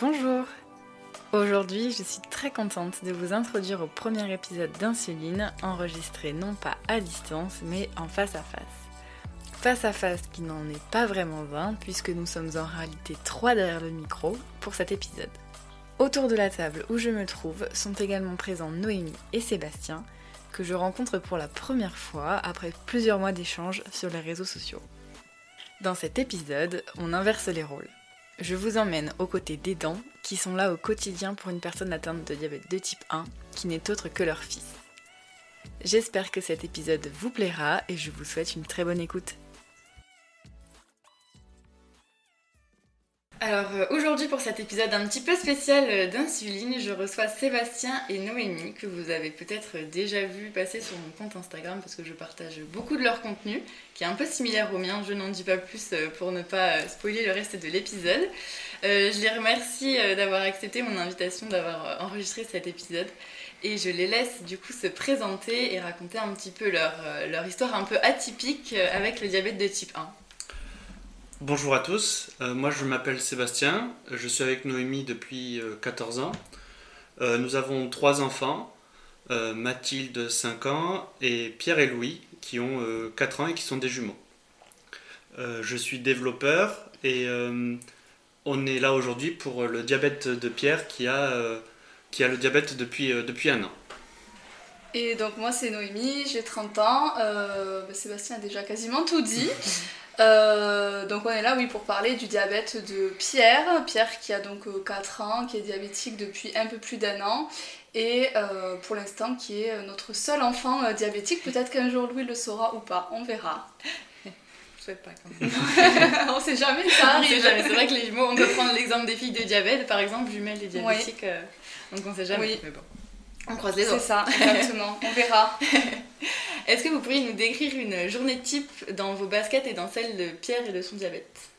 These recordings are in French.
Bonjour Aujourd'hui, je suis très contente de vous introduire au premier épisode d'Insuline, enregistré non pas à distance, mais en face à face. Face à face qui n'en est pas vraiment un, puisque nous sommes en réalité trois derrière le micro pour cet épisode. Autour de la table où je me trouve sont également présents Noémie et Sébastien, que je rencontre pour la première fois après plusieurs mois d'échanges sur les réseaux sociaux. Dans cet épisode, on inverse les rôles. Je vous emmène aux côtés d'aidants qui sont là au quotidien pour une personne atteinte de diabète de type 1 qui n'est autre que leur fils. J'espère que cet épisode vous plaira et je vous souhaite une très bonne écoute. Alors euh, aujourd'hui pour cet épisode un petit peu spécial euh, d'insuline, je reçois Sébastien et Noémie que vous avez peut-être déjà vu passer sur mon compte Instagram parce que je partage beaucoup de leur contenu qui est un peu similaire au mien, je n'en dis pas plus euh, pour ne pas spoiler le reste de l'épisode. je les remercie d'avoir accepté mon invitation, d'avoir enregistré cet épisode et je les laisse du coup se présenter et raconter un petit peu leur, leur histoire un peu atypique avec le diabète de type 1. Bonjour à tous, euh, moi je m'appelle Sébastien, je suis avec Noémie depuis 14 euh, ans. Euh, nous avons trois enfants, Mathilde 5 ans et Pierre et Louis qui ont 4 ans et qui sont des jumeaux. je suis développeur et on est là aujourd'hui pour le diabète de Pierre qui a, qui a le diabète depuis, depuis un an. Et donc moi c'est Noémie, j'ai 30 ans, Sébastien a déjà quasiment tout dit. Euh, donc on est là oui pour parler du diabète de Pierre, Pierre qui a donc 4 euh, ans, qui est diabétique depuis un peu plus d'un an et euh, pour l'instant qui est notre seul enfant diabétique. Peut-être qu'un jour Louis le saura ou pas, on verra. Je souhaite pas quand même. on sait jamais, ça arrive. C'est vrai que les jumeaux, on peut prendre l'exemple des filles de diabète par exemple, jumelles et diabétiques, donc on sait jamais. Oui. Mais bon. On croise les doigts. C'est ça, exactement. On verra. Est-ce que vous pourriez nous décrire une journée type dans vos baskets et dans celle de Pierre et de son diabète?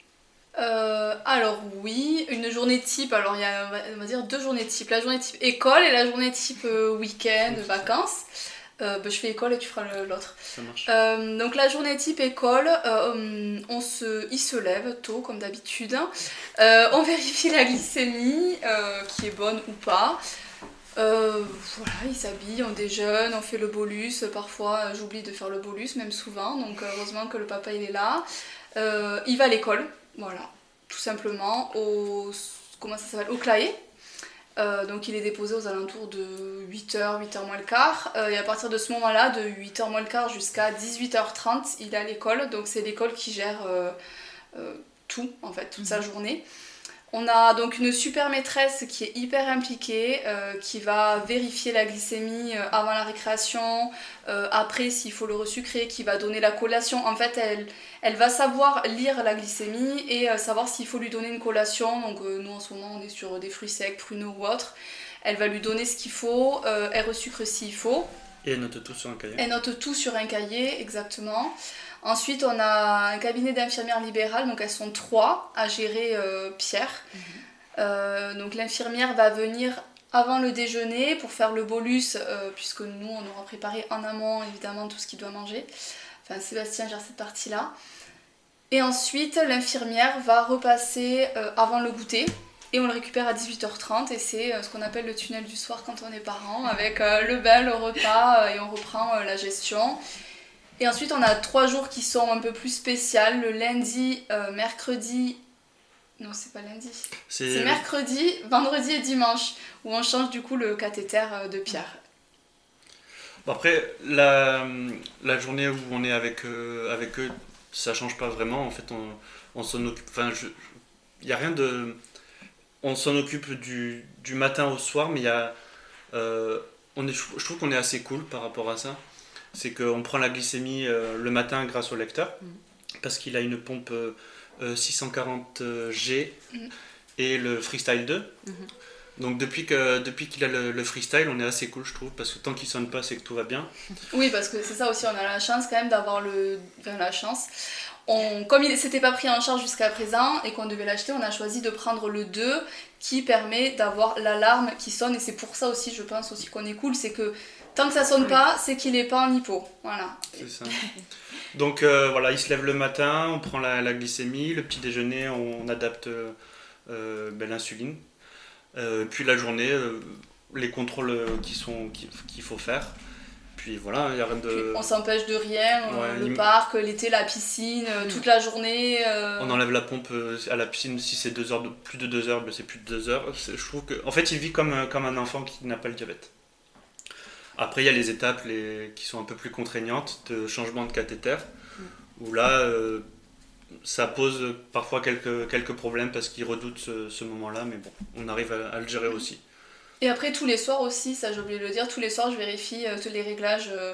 Euh, alors oui, une journée type, alors il y a on va dire deux journées type, la journée type école et la journée type euh, week-end, vacances. Euh, bah, je fais école et tu feras l'autre. Ça marche. donc la journée type école, on se, il se lève tôt comme d'habitude. on vérifie la glycémie, qui est bonne ou pas. Euh, voilà, il s'habille, on déjeune, on fait le bolus. Parfois, euh, j'oublie de faire le bolus, même souvent. Donc, heureusement que le papa il est là. Euh, il va à l'école, voilà, tout simplement, au, comment ça s'appelle, au Claé. donc, il est déposé aux alentours de 8h, 8h moins le quart. et à partir de ce moment-là, de 8h moins le quart jusqu'à 18h30, il est à l'école. Donc, c'est l'école qui gère tout, en fait, toute sa mhm. journée. On a donc une super maîtresse qui est hyper impliquée, euh, qui va vérifier la glycémie euh, avant la récréation, euh, après s'il faut le resucrer, qui va donner la collation. En fait, elle, elle va savoir lire la glycémie et savoir s'il faut lui donner une collation. Donc nous en ce moment on est sur des fruits secs, pruneaux ou autres. Elle va lui donner ce qu'il faut, elle resucre s'il faut. Et elle note tout sur un cahier. Elle note tout sur un cahier, exactement. Ensuite, on a un cabinet d'infirmières libérales, donc elles sont trois à gérer euh, Pierre. Mhm. Euh, donc l'infirmière va venir avant le déjeuner pour faire le bolus, euh, puisque nous, on aura préparé en amont évidemment tout ce qu'il doit manger. Enfin, Sébastien gère cette partie-là. Et ensuite, l'infirmière va repasser avant le goûter et on le récupère à 18h30 et c'est ce qu'on appelle le tunnel du soir quand on est parent avec le bain, le repas et on reprend la gestion. Et ensuite, on a trois jours qui sont un peu plus spéciaux. Le lundi, euh, mercredi. Non, c'est pas lundi. C'est mercredi, vendredi et dimanche, où on change du coup le cathéter euh, de Pierre. après, la, la, journée où on est avec, euh, avec eux, ça change pas vraiment. En fait, on, on s'en occupe. Enfin, il n'y a rien de. On s'en occupe du, du, matin au soir, mais il y a. on est, je trouve qu'on est assez cool par rapport à ça c'est qu'on prend la glycémie euh, le matin grâce au lecteur, mm. parce qu'il a une pompe 640G euh, euh, mm. et le Freestyle 2. Mm-hmm. Donc depuis que depuis qu'il a le, freestyle, on est assez cool, je trouve, parce que tant qu'il sonne pas, c'est que tout va bien. Oui, parce que c'est ça aussi, on a la chance quand même d'avoir le, la chance. On, comme il s'était pas pris en charge jusqu'à présent et qu'on devait l'acheter, on a choisi de prendre le 2 qui permet d'avoir l'alarme qui sonne et c'est pour ça aussi, je pense aussi qu'on est cool, c'est que Tant que ça sonne pas, c'est qu'il n'est pas en hypo. Voilà. C'est ça. Donc euh, voilà, il se lève le matin, on prend la, glycémie, le petit déjeuner, on, adapte euh, ben, l'insuline. Euh, puis la journée, euh, les contrôles qui sont qu'il faut faire. Puis voilà, il n'y a rien de. on s'empêche de rien, Ouais, le parc, l'été, la piscine, euh, toute la journée. euh, On enlève la pompe euh, à la piscine si c'est deux heures de, plus de deux heures, ben c'est plus de deux heures. Je trouve que, en fait, il vit comme, comme un enfant qui n'a pas le diabète. Après, il y a les étapes les, qui sont un peu plus contraignantes de changement de cathéter, où là, euh, ça pose parfois quelques, quelques problèmes parce qu'il redoute ce, moment-là, mais bon, on arrive à, à le gérer aussi. Et après, tous les soirs aussi, ça j'ai oublié de le dire, tous les soirs, je vérifie euh, tous les réglages euh,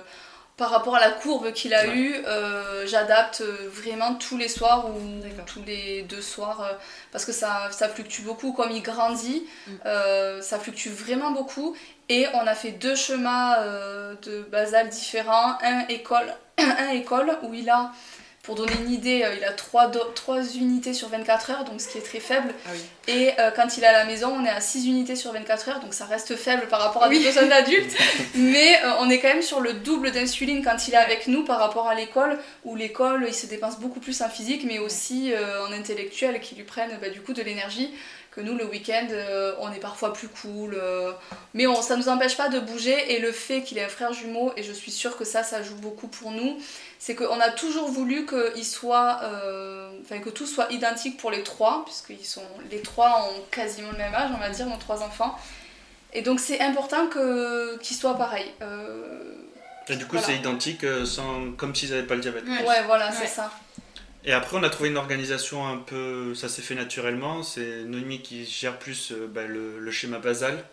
par rapport à la courbe qu'il a Ouais. eue. euh, J'adapte euh, vraiment tous les soirs ou tous les deux soirs euh, parce que ça, ça fluctue beaucoup. Comme il grandit, Mm. euh, ça fluctue vraiment beaucoup. Et on a fait deux chemins euh, de basal différents. Un école, un école où il a, pour donner une idée, euh, il a 3, unités sur 24 heures, donc ce qui est très faible. Ah oui. Et euh, quand il est à la maison, on est à 6 unités sur 24 heures, donc ça reste faible par rapport à Oui. des personnes adultes. mais euh, on est quand même sur le double d'insuline quand il est avec nous par rapport à l'école, où l'école, il se dépense beaucoup plus en physique, mais aussi euh, en intellectuel, qui lui prennent bah, du coup de l'énergie. Que nous, le week-end, euh, on est parfois plus cool. euh, mais on, ça ne nous empêche pas de bouger. Et le fait qu'il ait un frère jumeau, et je suis sûre que ça, ça joue beaucoup pour nous, c'est qu'on a toujours voulu qu'il soit, euh, enfin, que tout soit identique pour les trois, puisqu'ils sont, les trois ont quasiment le même âge, on va dire, nos trois enfants. Et donc c'est important que, qu'ils soient pareils. Euh, Et du coup, Voilà. c'est identique, sans, comme s'ils n'avaient pas le diabète. Ouais. ouais, voilà, Ouais. c'est ça. Et après, on a trouvé une organisation un peu. Ça s'est fait naturellement. C'est Noémie qui gère plus euh, bah, le, le schéma basal.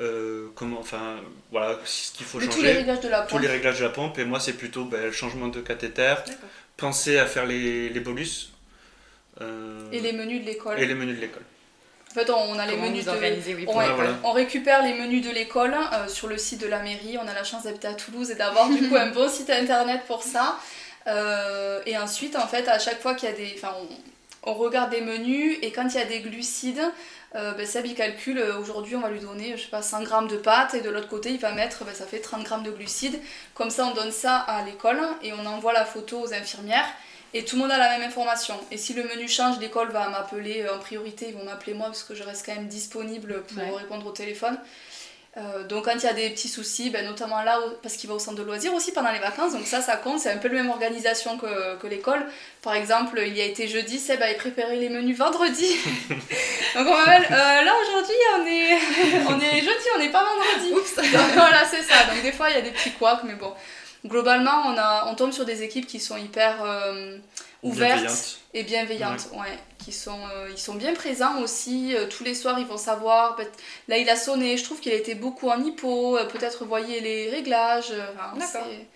euh, comment, enfin, voilà, ce qu'il faut changer. tous les réglages de la tous pompe. les réglages de la pompe. Et moi, c'est plutôt bah, le changement de cathéter. Penser à faire les, les bolus. euh, Et les menus de l'école. et les menus de l'école. En fait, on a les Comment menus de. oui, On, voilà. récupère les menus de l'école euh, sur le site de la mairie. On a la chance d'habiter à Toulouse et d'avoir du coup un bon site internet pour ça. Euh, et ensuite, en fait, à chaque fois qu'il y a des. Enfin, on, on regarde les menus et quand il y a des glucides, euh, ben, Seb il calcule. euh, Aujourd'hui, on va lui donner, je sais pas, 100 grammes de pâtes et de l'autre côté, il va mettre, ben, ça fait 30 grammes de glucides. Comme ça, on donne ça à l'école et on envoie la photo aux infirmières. Et tout le monde a la même information. Et si le menu change, l'école va m'appeler en priorité. Ils vont m'appeler moi parce que je reste quand même disponible pour Ouais. répondre au téléphone. Euh, donc quand il y a des petits soucis, ben, notamment là, parce qu'il va au centre de loisirs aussi pendant les vacances, donc ça, ça compte, c'est un peu la même organisation que, que l'école. Par exemple, il y a été jeudi, Seb avait préparé les menus vendredi. donc on m'appelle, euh, là aujourd'hui, on est, on est jeudi, on n'est pas vendredi. Donc voilà, c'est ça. Donc des fois, il y a des petits couacs, mais bon. Globalement, on, a, on tombe sur des équipes qui sont hyper euh, ouvertes Bienveillante. et bienveillantes, ouais. qui sont, euh, ils sont bien présents aussi. euh, tous les soirs, ils vont savoir. Là, il a sonné. Je trouve qu'il a été beaucoup en hypo. euh, Peut-être voyez les réglages. euh, enfin, D'accord. c'est-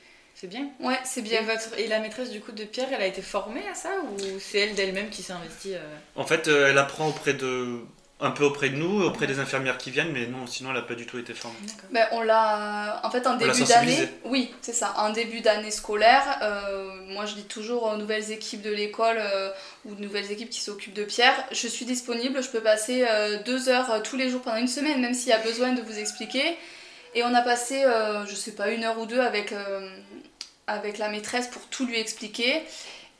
bien. Ouais, c'est Et, bien. votre... et la maîtresse du coup de Pierre, elle a été formée à ça ou c'est elle d'elle-même qui s'est investie euh, En fait, euh, elle apprend auprès de. Un peu auprès de nous, auprès des infirmières qui viennent, mais non, sinon elle n'a pas du tout été formée. Ben, on l'a. En fait, en l'a début d'année. Oui, c'est ça. En début d'année scolaire, euh, moi je dis toujours aux nouvelles équipes de l'école euh, ou de nouvelles équipes qui s'occupent de Pierre je suis disponible, je peux passer euh, deux heures euh, tous les jours pendant une semaine, même s'il y a besoin de vous expliquer. Et on a passé, euh, je sais pas, une heure ou deux avec, euh, avec la maîtresse pour tout lui expliquer.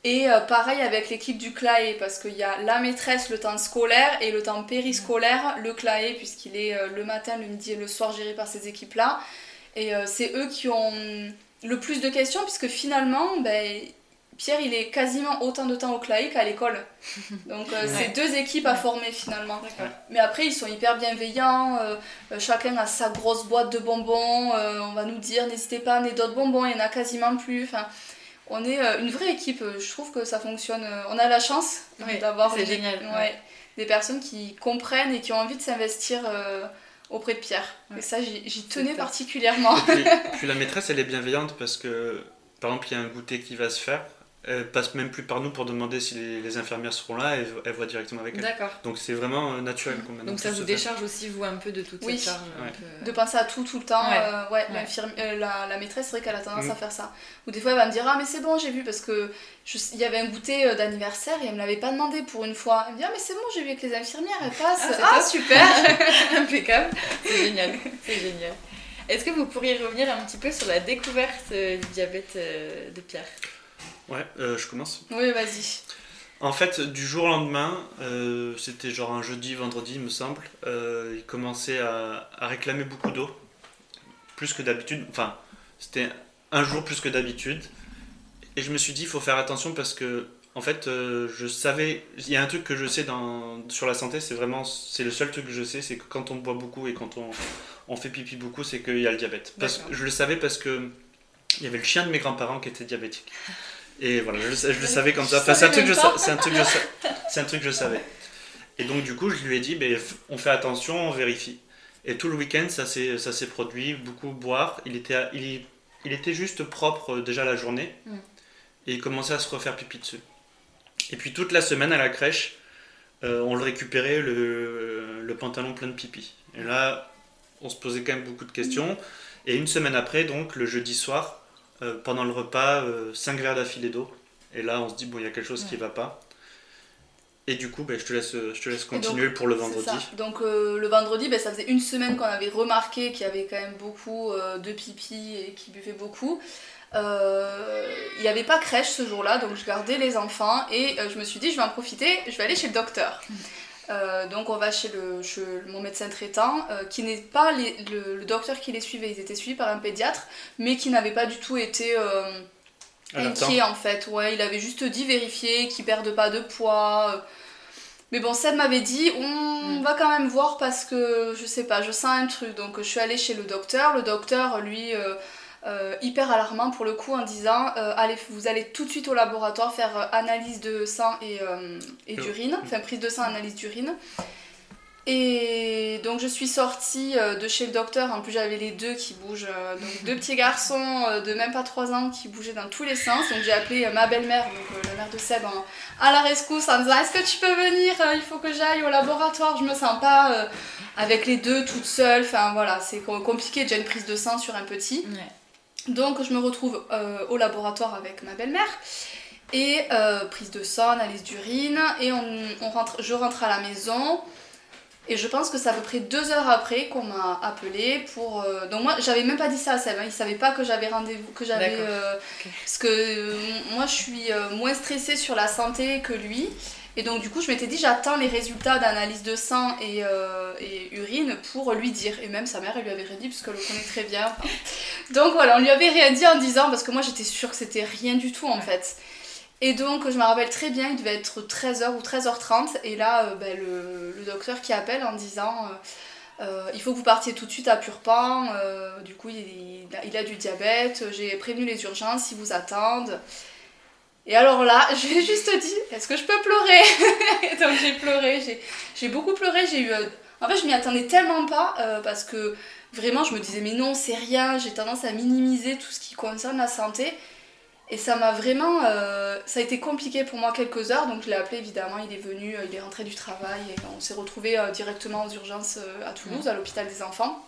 Et euh, pareil avec l'équipe du CLAE, parce qu'il y a la maîtresse le temps scolaire et le temps périscolaire, le CLAE, puisqu'il est euh, le matin, le midi et le soir géré par ces équipes-là. Et euh, c'est eux qui ont le plus de questions, puisque finalement, ben, Pierre, il est quasiment autant de temps au CLAE qu'à l'école. Donc euh, Ouais. c'est deux équipes à former finalement. Mais après, ils sont hyper bienveillants. euh, chacun a sa grosse boîte de bonbons. euh, on va nous dire, n'hésitez pas à amener d'autres bonbons. Il y en a quasiment plus. Enfin, on est euh, une vraie équipe. euh, Je trouve que ça fonctionne. euh, on a la chance Oui, d'avoir des- génial, ouais, ouais. des personnes qui comprennent et qui ont envie de s'investir euh, auprès de Pierre. Ouais. Et ça, j'y tenais particulièrement. Et puis, puis la maîtresse, elle est bienveillante parce que, par exemple, il y a un goûter qui va se faire. Elle passe même plus par nous pour demander si les, les infirmières seront là. Elle, elle voit directement avec elle. D'accord. Donc c'est vraiment euh, naturel. maintenant Donc ça vous fait. décharge aussi vous un peu de toute Oui. cette charge Ouais. peu- de penser à tout tout le temps. Ouais. euh, ouais, Ouais. l'infirmi- euh, la, la maîtresse, c'est vrai qu'elle a tendance Mm. à faire ça. Ou des fois, elle va me dire Ah, mais c'est bon, j'ai vu, parce que il y avait un goûter euh, d'anniversaire et elle me l'avait pas demandé pour une fois. Elle me dit Ah, mais c'est bon, j'ai vu avec les infirmières, elles passent. Ah, Ah, super Impeccable, c'est génial, c'est génial. Est-ce que vous pourriez revenir un petit peu sur la découverte euh, du diabète euh, de Pierre? Ouais, euh, je commence. Oui, vas-y. En fait, du jour au lendemain, euh, c'était genre un jeudi, vendredi, il me semble, euh, il commençait à, à réclamer beaucoup d'eau. Plus que d'habitude. Enfin, c'était un jour plus que d'habitude. Et je me suis dit, il faut faire attention parce que, en fait, euh, je savais. Il y a un truc que je sais dans, sur la santé, c'est vraiment. C'est le seul truc que je sais, c'est que quand on boit beaucoup et quand on, on fait pipi beaucoup, c'est qu'il y a le diabète. Parce, je le savais parce que. Il y avait le chien de mes grands-parents qui était diabétique. Et voilà, je, le sa- je le savais comme ça. Enfin, c'est un truc que je c'est un truc je sa- c'est un truc que je savais. Et donc du coup, je lui ai dit, ben, on fait attention, on vérifie. Et tout le week-end, ça s'est ça s'est produit, beaucoup boire. Il était, il, il était juste propre euh, déjà la journée. Mm. Et il commençait à se refaire pipi dessus. Et puis toute la semaine à la crèche, euh, on le récupérait le, le pantalon plein de pipi. Et là, on se posait quand même beaucoup de questions. Et une semaine après, donc le jeudi soir, euh, pendant le repas, 5 verres d'affilée d'eau. Et là, on se dit, bon, il y a quelque chose qui va pas. Et du coup, ben, je, te laisse, je te laisse donc, continuer pour le vendredi. Donc euh, le vendredi, ben, ça faisait une semaine qu'on avait remarqué qu'il y avait quand même beaucoup euh, de pipi et qu'il buvait beaucoup. Euh, il n'y avait pas crèche ce jour-là, donc je gardais les enfants et euh, je me suis dit je vais en profiter, je vais aller chez le docteur. Euh, donc on va chez, le, chez mon médecin traitant, euh, qui n'est pas les- le, le docteur qui les suivait, ils étaient suivis par un pédiatre, mais qui n'avait pas du tout été euh, inquiet en fait. Ouais, il avait juste dit vérifier qu'ils perdent pas de poids. Mais bon, Seb m'avait dit on Mm. va quand même voir parce que je sais pas, je sens un truc. Donc je suis allée chez le docteur. Le docteur, lui, euh, hyper alarmant pour le coup en disant euh, allez, vous allez tout de suite au laboratoire faire euh, analyse de sang et, euh, et d'urine, enfin prise de sang, analyse d'urine. Et donc je suis sortie de chez le docteur, en plus j'avais les deux qui bougent, donc deux petits garçons de même pas 3 ans qui bougeaient dans tous les sens. Donc j'ai appelé ma belle-mère, donc la mère de Seb, à la rescousse en disant est-ce que tu peux venir Il faut que j'aille au laboratoire, je me sens pas euh, avec les deux toute seule. Enfin voilà, c'est com- compliqué déjà une prise de sang sur un petit. Ouais. Donc je me retrouve euh, au laboratoire avec ma belle-mère et euh, prise de sang, analyse d'urine et on, on rentre, je rentre à la maison et je pense que c'est à peu près deux heures après qu'on m'a appelé pour euh, donc moi j'avais même pas dit ça à Seb, hein, il savait pas que j'avais rendez-vous que j'avais parce que moi je suis moins stressée sur la santé que lui et donc du coup je m'étais dit j'attends les résultats d'analyse de sang et, euh, et urine pour lui dire. Et même sa mère elle lui avait rien dit parce qu'elle le connaît très bien. Enfin, donc voilà, on lui avait rien dit en disant, parce que moi j'étais sûre que c'était rien du tout en fait. Et donc je me rappelle très bien, il devait être 13h ou 13h30, et là euh, ben, le, le docteur qui appelle en disant euh, euh, il faut que vous partiez tout de suite à Purpan, du coup il, il a, il a du diabète, j'ai prévenu les urgences, ils vous attendent. Et alors là, j'ai juste dit est-ce que je peux pleurer? Donc j'ai pleuré, j'ai- beaucoup pleuré, j'ai eu. euh, En fait, je m'y attendais tellement pas euh, parce que vraiment, je me disais mais non, c'est rien, j'ai tendance à minimiser tout ce qui concerne la santé. Et ça m'a vraiment. euh, ça a été compliqué pour moi quelques heures, donc je l'ai appelé évidemment, il est venu, il est rentré du travail et on s'est retrouvé directement aux urgences à Toulouse, à l'hôpital des enfants.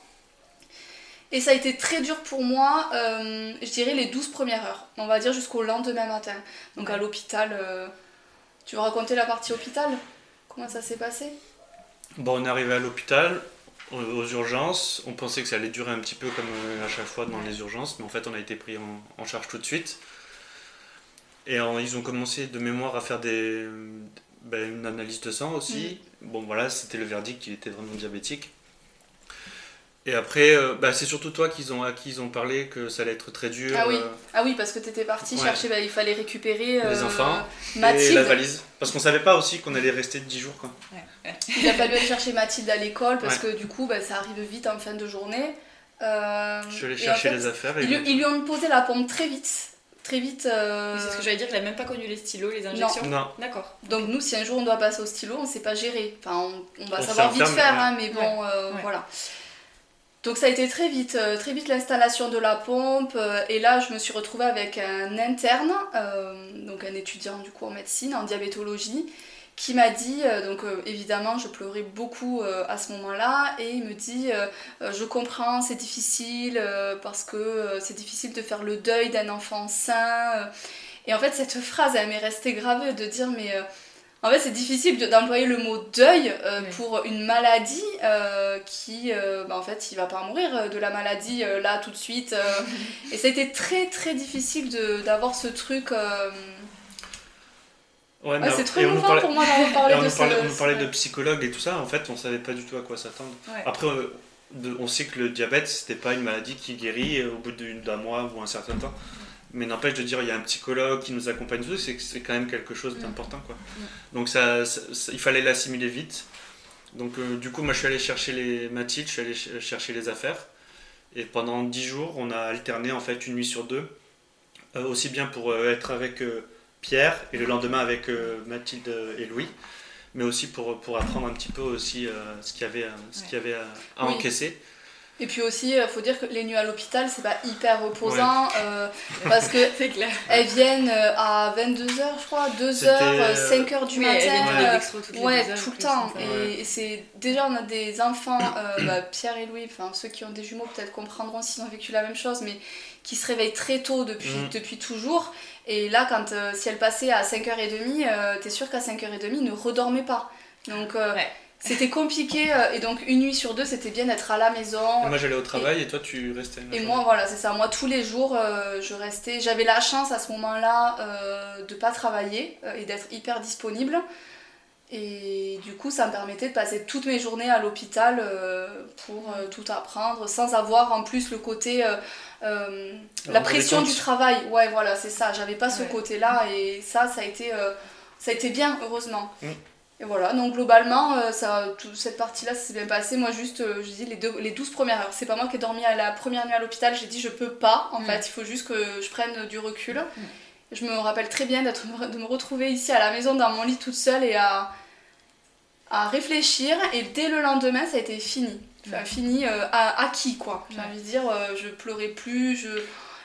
Et ça a été très dur pour moi, euh, je dirais les 12 premières heures, on va dire jusqu'au lendemain matin. Donc à l'hôpital, euh, tu veux raconter la partie hôpital? Comment ça s'est passé? Bon, on est arrivé à l'hôpital, aux, aux urgences. On pensait que ça allait durer un petit peu comme euh, à chaque fois dans les urgences, mais en fait, on a été pris en, en charge tout de suite. Et en- ils ont commencé de mémoire à faire des, ben, une analyse de sang aussi. Bon, voilà, c'était le verdict qu'il était vraiment diabétique. Et après, euh, bah, c'est surtout toi qu'ils ont, à qui ils ont parlé que ça allait être très dur. Ah oui. euh, Ah oui, parce que t'étais partie Ouais. chercher, bah, il fallait récupérer Les euh, enfants et Mathilde. la valise. Parce qu'on savait pas aussi qu'on allait rester 10 jours. Quoi. Il a fallu aller chercher Mathilde à l'école parce Ouais. que du coup, bah, ça arrive vite en fin de journée. Euh, Je et chercher en fait, les affaires. Et Ils, lui- ils lui ont posé la pompe très vite. Très vite. euh, C'est ce que j'allais dire, il a même pas connu les stylos, les injections. Non, D'accord. Donc nous, si un jour on doit passer au stylo, on sait pas gérer. Enfin, on, on va On savoir vite faire, hein, mais bon, euh, Ouais. voilà. Donc ça a été très vite, euh, très vite l'installation de la pompe. euh, et là, je me suis retrouvée avec un interne, euh, donc un étudiant du coup en médecine, en diabétologie, qui m'a dit, donc évidemment, je pleurais beaucoup à ce moment-là, et il me dit, je comprends, c'est difficile parce que c'est difficile de faire le deuil d'un enfant sain. Et en fait, cette phrase, elle m'est restée gravée de dire, mais en fait, c'est difficile de- d'employer le mot deuil euh, Oui. pour une maladie euh, qui, euh, bah, en fait, il va pas mourir euh, de la maladie euh, là tout de suite. euh. et ça a été très très difficile de- d'avoir ce truc. euh, Ouais, mais c'est trop on parlait- pour moi d'en parler on de nous parlait, ça. on nous parlait de psychologue et tout ça, en fait, on savait pas du tout à quoi s'attendre. Ouais. Après, euh, on sait que le diabète, c'était pas une maladie qui guérit au bout d'un mois ou un certain temps. Mais n'empêche de dire, il y a un psychologue qui nous accompagne, tout, c'est quand même quelque chose d'important. quoi. Donc ça, ça- ça- il fallait l'assimiler vite. Donc euh, du coup, moi je suis allé chercher les Mathilde, je suis allé ch- chercher les affaires. Et pendant 10 jours, on a alterné en fait une nuit sur deux. Euh, aussi bien pour euh, être avec Pierre et le lendemain avec Mathilde et Louis. Mais aussi pour, pour apprendre un petit peu aussi ce qu'il y avait, à- ce qu'il y avait à, à Oui. encaisser. Et puis aussi, il faut dire que les nuits à l'hôpital, c'est pas hyper reposant euh, parce que clair. elles viennent euh, à 22h, je crois, 2h, C'était, euh, 5h du Oui, matin. Ouais. euh, dextro toutes les Ouais, tout le temps. Ouais. Et, et c'est déjà on a des enfants, euh, bah, Pierre et Louis, enfin ceux qui ont des jumeaux peut-être comprendront s'ils ont vécu la même chose, mais qui se réveillent très tôt depuis, Mhm. depuis toujours. Et là, quand euh, si elle passait à 5h30, euh, t'es sûr qu'à 5h30, ils ne redormaient pas. Donc euh, Ouais. C'était compliqué. euh, et donc une nuit sur deux, c'était bien d'être à la maison. Et moi j'allais au travail et, toi tu restais. Et moi, voilà, c'est ça. Moi, tous les jours, euh, je restais. J'avais la chance à ce moment-là euh, de pas travailler euh, et d'être hyper disponible. Et du coup, ça me permettait de passer toutes mes journées à l'hôpital pour tout apprendre, sans avoir en plus le côté. la pression du travail. Ouais, voilà, c'est ça. J'avais pas ce Ouais. côté-là et ça, ça a été, ça a été bien, heureusement. Mm. Et voilà, donc globalement, euh, ça, toute cette partie-là, ça s'est bien passé. Moi, juste, euh, je dis les, deux, les 12 premières heures. C'est pas moi qui ai dormi à la première nuit à l'hôpital. J'ai dit, je peux pas, en Mm. fait. Il faut juste que je prenne du recul. Je me rappelle très bien d'être, de me retrouver ici à la maison dans mon lit toute seule et à, à réfléchir. Et dès le lendemain, ça a été fini. Enfin, Ouais. fini, euh, à- acquis, quoi. J'ai envie de dire, euh, je pleurais plus. Je...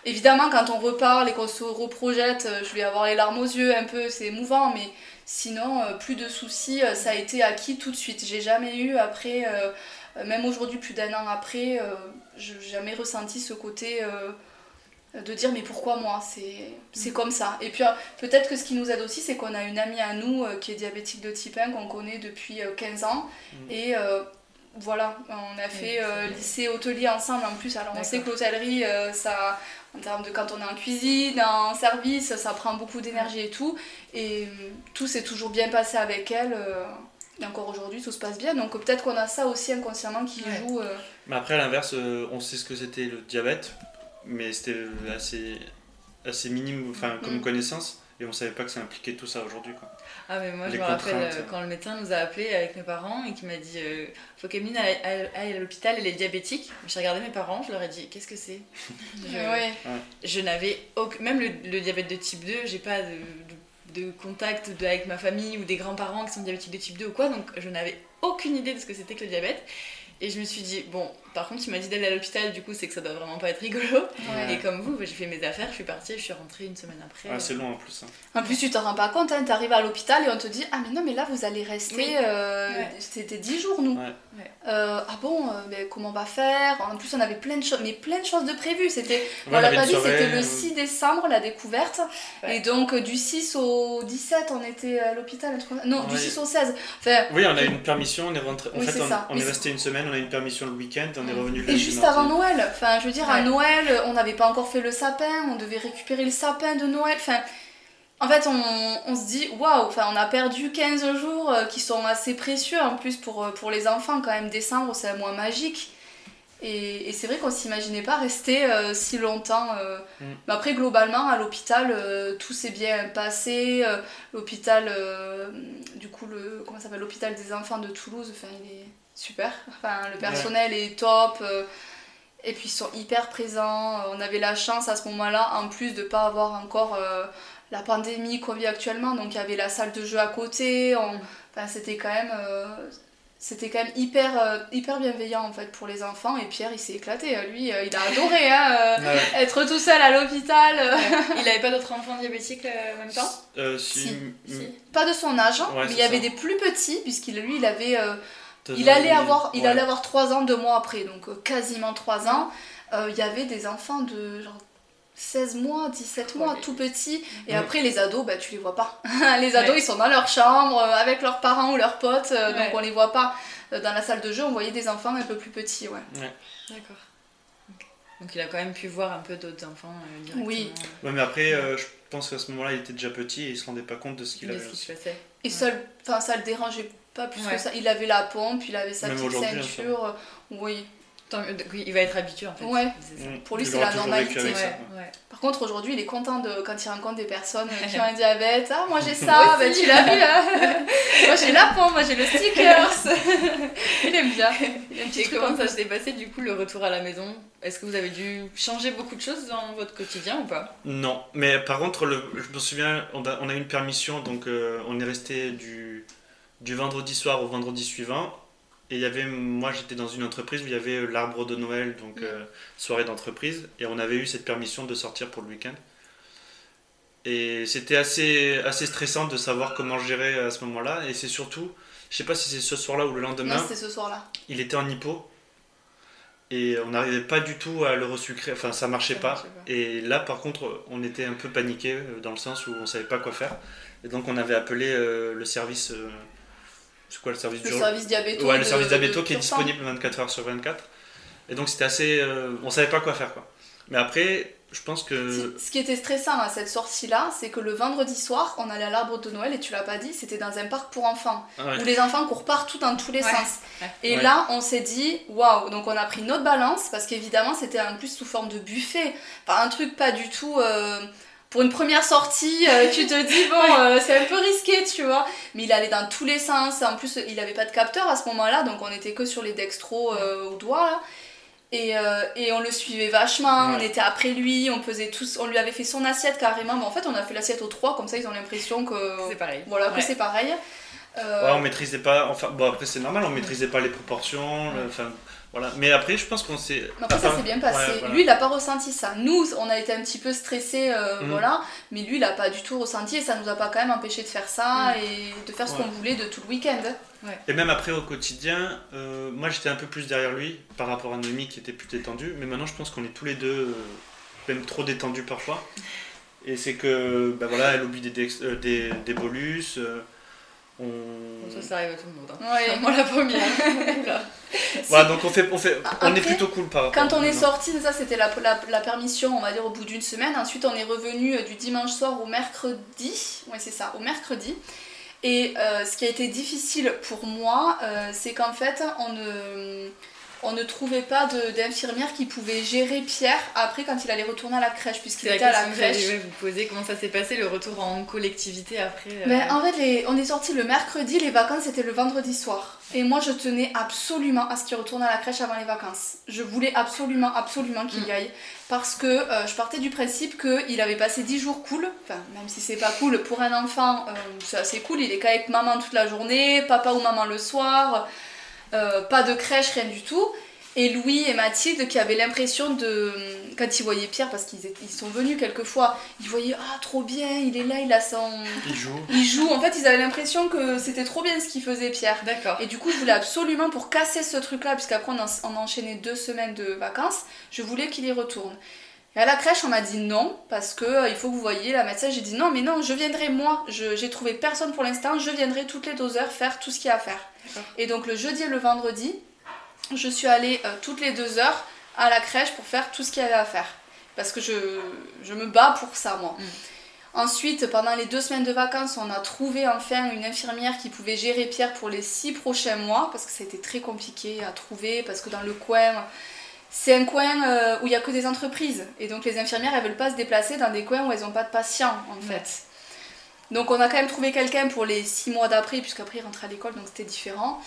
Évidemment, quand on reparle et qu'on se reprojette, je vais avoir les larmes aux yeux un peu, c'est émouvant, mais sinon, euh, plus de soucis, euh, ça a été acquis tout de suite. J'ai jamais eu, après, euh, même aujourd'hui, plus d'un an après, je n'ai jamais ressenti ce côté de dire mais pourquoi moi? C'est c'est comme ça. Et puis peut-être que ce qui nous aide aussi, c'est qu'on a une amie à nous qui est diabétique de type 1, qu'on connaît depuis euh, 15 ans. Mm. Et voilà, on a fait euh, lycée hôtelier ensemble en plus. Alors on sait que l'hôtellerie, euh, ça, en termes de quand on est en cuisine, en service, ça prend beaucoup d'énergie et tout. Et euh, tout s'est toujours bien passé avec elle. euh, et encore aujourd'hui, tout se passe bien. Donc peut-être qu'on a ça aussi inconsciemment qui Ouais. joue. euh, Mais après, à l'inverse, euh, on sait ce que c'était le diabète, mais c'était assez, assez minime enfin, comme Mm. connaissance, et on savait pas que ça impliquait tout ça aujourd'hui. quoi. Ah mais moi je me rappelle euh, quand le médecin nous a appelés avec mes parents et qui m'a dit euh, faut qu'Emeline aille, aille- aille à l'hôpital, elle est diabétique. J'ai regardé mes parents, je leur ai dit qu'est-ce que c'est? Je, ouais. je n'avais aucun... même le, le diabète de type 2, j'ai pas de, de, de contact de- avec ma famille ou des grands-parents qui sont diabétiques de type 2 ou quoi, donc je n'avais aucune idée de ce que c'était que le diabète. Et je me suis dit, bon, par contre, tu m'as dit d'aller à l'hôpital, du coup, c'est que ça doit vraiment pas être rigolo. Ouais. Et comme vous, bah, j'ai fait mes affaires, je suis partie, je suis rentrée une semaine après. Ah, c'est long en plus. hein. En plus, tu t'en rends pas compte, hein, t'arrives à l'hôpital et on te dit Ah, mais non, mais là vous allez rester. Oui. euh, Ouais. C'était 10 jours, nous. Ouais. Euh, ah bon, euh, mais comment on va faire? En plus, on avait plein de choses, mais plein de choses de prévues. C'était, Ouais, on l'a pas dit, c'était le euh, 6 décembre, la découverte. Ouais. Et donc, euh, du 6 au 17, on était à l'hôpital. Non, du Ouais. 6 au 16. Enfin, Oui, on a eu une permission, on est rentré. En Oui, fait, c'est on, ça. on Mais est resté une semaine, on a une permission le week-end, on est Mm. revenu le Et juste mardi. avant Noël, enfin je veux dire à. Noël, on n'avait pas encore fait le sapin, on devait récupérer le sapin de Noël, enfin en fait on, on se dit waouh, enfin on a perdu 15 jours euh, qui sont assez précieux en plus pour, euh, pour les enfants quand même, décembre c'est un mois magique. Et, et c'est vrai qu'on s'imaginait pas rester euh, si longtemps. euh. Mm. Mais après, globalement, à l'hôpital, euh, tout s'est bien passé. l'hôpital, du coup, le, comment ça s'appelle L'hôpital des enfants de Toulouse, enfin, il est super. Enfin, le personnel est top. euh, et puis, ils sont hyper présents. On avait la chance à ce moment-là, en plus de pas avoir encore euh, la pandémie qu'on vit actuellement. Donc, il y avait la salle de jeu à côté. on- Enfin, c'était quand même. euh, c'était quand même hyper, euh, hyper bienveillant en fait pour les enfants et Pierre il s'est éclaté, lui euh, il a adoré hein, euh, Ouais. être tout seul à l'hôpital. euh. Il avait pas d'autres enfants diabétiques euh, en même temps? Euh, si- Si, si. Pas de son âge, hein, Ouais, mais il y avait des plus petits puisqu'il lui il avait euh, il allait avoir il Ouais. allait avoir 3 ans deux mois après donc euh, quasiment 3 ans. Euh, Il y avait des enfants de genre 16 mois, 17 mois, Ouais. tout petits. Et Ouais. après, les ados, bah, tu les vois pas. les ados, Ouais. ils sont dans leur chambre, euh, avec leurs parents ou leurs potes, donc on les voit pas. Dans la salle de jeu, on voyait des enfants un peu plus petits, ouais. D'accord. Donc il a quand même pu voir un peu d'autres enfants euh, directement. Oui. Ouais, mais après, euh, je pense qu'à ce moment-là, il était déjà petit et il se rendait pas compte de ce qu'il de avait. ce qui se passait. Et ça le dérangeait pas plus Ouais. que ça. Il avait la pompe, il avait sa Même petite hein, ceinture. euh, Oui. Tant il va être habitué en fait. Ouais. Mm. Pour lui, c'est la normalité. Ouais, ouais. Par contre, aujourd'hui, il est content de quand il rencontre des personnes qui ont un diabète. Ah, moi j'ai ça, Moi ben, tu l'as vu, hein Moi j'ai la pompe, moi j'ai le stickers. il aime bien. Il aime Et comment en ça s'est passé du coup le retour à la maison? Est-ce que vous avez dû changer beaucoup de choses dans votre quotidien ou pas? Non, mais par contre, le, je me souviens, on a, on a eu une permission, donc euh, on est resté du, du vendredi soir au vendredi suivant. Et il y avait, moi j'étais dans une entreprise où il y avait euh, l'arbre de Noël, donc Mm. euh, soirée d'entreprise, et on avait eu cette permission de sortir pour le week-end. Et c'était assez, assez stressant de savoir comment gérer à ce moment-là, et c'est surtout, je sais pas si c'est ce soir-là ou le lendemain, Non, ce soir-là. il était en hypo, et on n'arrivait pas du tout à le resucrer, enfin ça marchait Ça pas. marchait pas. Et là, par contre, on était un peu paniqué euh, dans le sens où on savait pas quoi faire. Et donc, on avait appelé euh, le service. euh, c'est quoi le service Le du service diabéto. Ouais, le de- service de diabéto qui est disponible 24 heures sur 24. Et donc, c'était assez. euh, on savait pas quoi faire, quoi. Mais après, je pense que. Ce qui était stressant à cette sortie-là, c'est que le vendredi soir, on allait à l'arbre de Noël et tu l'as pas dit, c'était dans un parc pour enfants Ah ouais. où les enfants courent partout dans tous les Ouais. sens. Ouais. Et Ouais. là, on s'est dit waouh, donc on a pris notre balance parce qu'évidemment, c'était en plus sous forme de buffet, pas un truc pas du tout. euh, Pour une première sortie, euh, tu te dis, bon, euh, c'est un peu risqué, tu vois. Mais il allait dans tous les sens. En plus, il avait pas de capteur à ce moment-là, donc on était que sur les dextros euh, au doigt, là. Et, euh, et on le suivait vachement, on était après lui, on pesait tous, on lui avait fait son assiette carrément. Mais en fait, on a fait l'assiette aux trois, comme ça ils ont l'impression que, C'est pareil. voilà, que Ouais. c'est pareil. Euh, Ouais, on maîtrisait pas. Enfin, bon, après, c'est normal, on maîtrisait pas les proportions. le- Enfin, voilà. Mais après, je pense qu'on s'est. Après, ça s'est bien passé. ouais, voilà. Lui, il a pas ressenti ça. Nous, on a été un petit peu stressés, euh, Mhm. voilà. Mais lui, il a pas du tout ressenti et ça nous a pas quand même empêché de faire ça et de faire ce Ouais. qu'on voulait de tout le week-end. Et même après au quotidien, euh, moi j'étais un peu plus derrière lui par rapport à Noémie qui était plus détendue, mais maintenant je pense qu'on est tous les deux euh, même trop détendus parfois. Et c'est que bah voilà, elle oublie des, des, des bolus, euh, on... Ça, ça arrive à tout le monde. hein. Ouais. Moi la première. Voilà, donc on, fait, on, fait, on est plutôt cool par Quand on est sorti, ça c'était la, la, la permission, on va dire, au bout d'une semaine. Ensuite, on est revenu euh, du dimanche soir au mercredi. Ouais, c'est ça, au mercredi. Et euh, ce qui a été difficile pour moi, euh, c'est qu'en fait, on ne, on ne trouvait pas d'infirmière qui pouvait gérer Pierre après quand il allait retourner à la crèche, puisqu'il était la à la crèche. ouais, vous poser. Comment ça s'est passé le retour en collectivité après euh, Ben, en fait, les- on est sorti le mercredi, les vacances c'était le vendredi soir. Et moi, je tenais absolument à ce qu'il retourne à la crèche avant les vacances. Je voulais absolument, absolument qu'il y aille. Parce que euh, je partais du principe qu'il avait passé 10 jours cool. Enfin, même si c'est pas cool, pour un enfant, euh, c'est assez cool. Il est qu'avec maman toute la journée, papa ou maman le soir. Euh, pas de crèche, rien du tout. Et Louis et Mathilde qui avaient l'impression de. Quand ils voyaient Pierre, parce qu'ils ils sont venus quelquefois, ils voyaient Ah, trop bien, il est là, il a son. Il joue. Il joue, en fait, ils avaient l'impression que c'était trop bien ce qu'il faisait, Pierre. D'accord. Et du coup, je voulais absolument, pour casser ce truc-là, puisqu'après on, en- on a enchaîné deux semaines de vacances, je voulais qu'il y retourne. Et à la crèche, on m'a dit non, parce que euh, il faut que vous voyez la médecin. J'ai dit non, mais non, je viendrai moi. Je- J'ai trouvé personne pour l'instant, je viendrai toutes les deux heures faire tout ce qu'il y a à faire. Et donc le jeudi et le vendredi, je suis allée euh, toutes les deux heures à la crèche pour faire tout ce qu'il y avait à faire. Parce que je, je me bats pour ça, moi. Mm. Ensuite, pendant les deux semaines de vacances, on a trouvé enfin une infirmière qui pouvait gérer Pierre pour les six prochains mois, parce que ça a été très compliqué à trouver, parce que dans le coin, c'est un coin euh, où il n'y a que des entreprises. Et donc les infirmières, elles veulent pas se déplacer dans des coins où elles n'ont pas de patients, en Ouais. fait. Donc on a quand même trouvé quelqu'un pour les six mois d'après, puisqu'après il rentrait à l'école, donc c'était différent.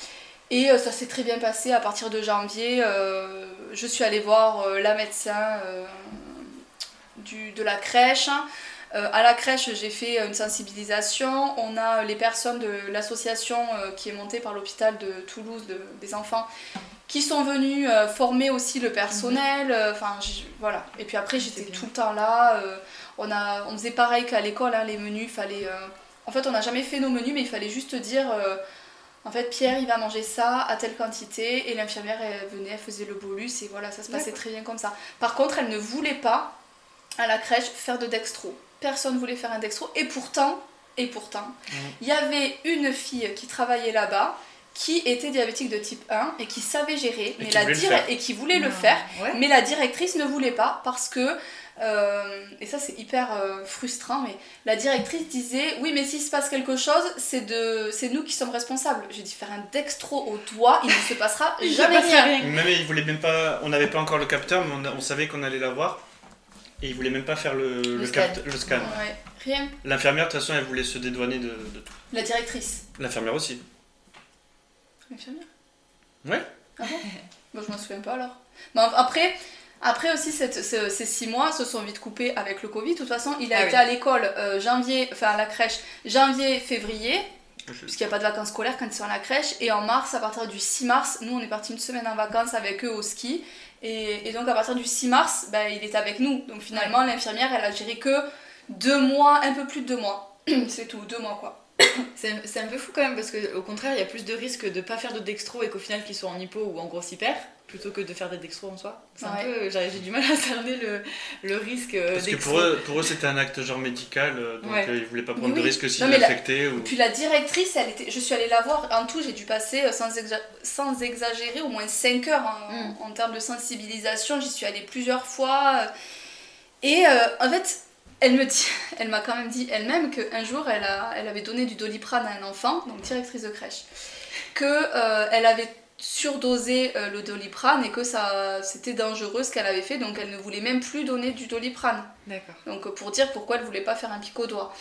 Et euh, ça s'est très bien passé à partir de janvier. euh, je suis allée voir la médecin du, de la crèche. À la crèche, j'ai fait une sensibilisation. On a les personnes de l'association qui est montée par l'hôpital de Toulouse de- des enfants qui sont venus euh, former aussi le personnel. euh, Enfin, voilà. Et puis après, j'étais tout le temps là. euh, on, a, on faisait pareil qu'à l'école, hein, les menus. Fallait, En fait, on n'a jamais fait nos menus, mais il fallait juste dire. en fait, Pierre, il va manger ça à telle quantité, et l'infirmière, elle venait, elle faisait le bolus, et voilà, ça se passait très bien comme ça. Par contre, elle ne voulait pas, à la crèche, faire de dextro. Personne voulait faire un dextro, et pourtant, et pourtant, il y avait une fille qui travaillait là-bas, qui était diabétique de type 1, et qui savait gérer, mais qui la dire et qui voulait le faire, Ouais. mais la directrice ne voulait pas, parce que Euh, et ça, c'est hyper euh, frustrant. Mais la directrice disait Oui, mais s'il se passe quelque chose, c'est de... c'est nous qui sommes responsables. J'ai dit Faire un dextro au doigt, il ne se passera jamais rien. rien. Même il voulait même pas, on n'avait pas encore le capteur, mais on, a- on savait qu'on allait l'avoir. Et il voulait même pas faire le, le, scan. capt- le scan. Ouais, rien. L'infirmière, de toute façon, elle voulait se dédouaner de, de tout. La directrice. L'infirmière aussi. L'infirmière Ouais. Ah bon? Moi, je m'en souviens pas alors. Mais après, après aussi, cette- ce- ces six mois se sont vite coupés avec le Covid. De toute façon, il a Ah été oui. à l'école euh, janvier, enfin à la crèche, janvier, février, puisqu'il n'y a pas de vacances scolaires quand ils sont à la crèche. Et en mars, à partir du 6 mars, nous, on est parti une semaine en vacances avec eux au ski. Et, et donc, à partir du 6 mars, ben, il est avec nous. Donc, finalement, l'infirmière, elle a géré que deux mois, un peu plus de deux mois. C'est tout, deux mois quoi. C'est c'est un peu fou quand même parce que au contraire il y a plus de risques de pas faire de dextro et qu'au final qu'ils soient en hypo ou en grosse hyper plutôt que de faire des dextros en soi. C'est un peu j'ai j'ai du mal à cerner le, le risque euh, Parce que dextro. pour eux, pour eux c'était un acte genre médical, euh, donc Ouais. euh, ils voulaient pas prendre de oui. risque s'il Non, mais la-. Ou... Puis la directrice, elle était, je suis allée la voir, en tout j'ai dû passer, euh, sans, exa- sans exagérer, au moins 5 heures en, Mm. en termes de sensibilisation. J'y suis allée plusieurs fois. euh, Et euh, en fait, elle me dit, elle m'a quand même dit elle-même qu'un jour, elle, a, elle avait donné du doliprane à un enfant, donc directrice de crèche, que euh, elle avait surdosé euh, le doliprane et que ça c'était dangereux ce qu'elle avait fait donc elle ne voulait même plus donner du doliprane D'accord. donc euh, pour dire pourquoi elle voulait pas faire un pic au doigt.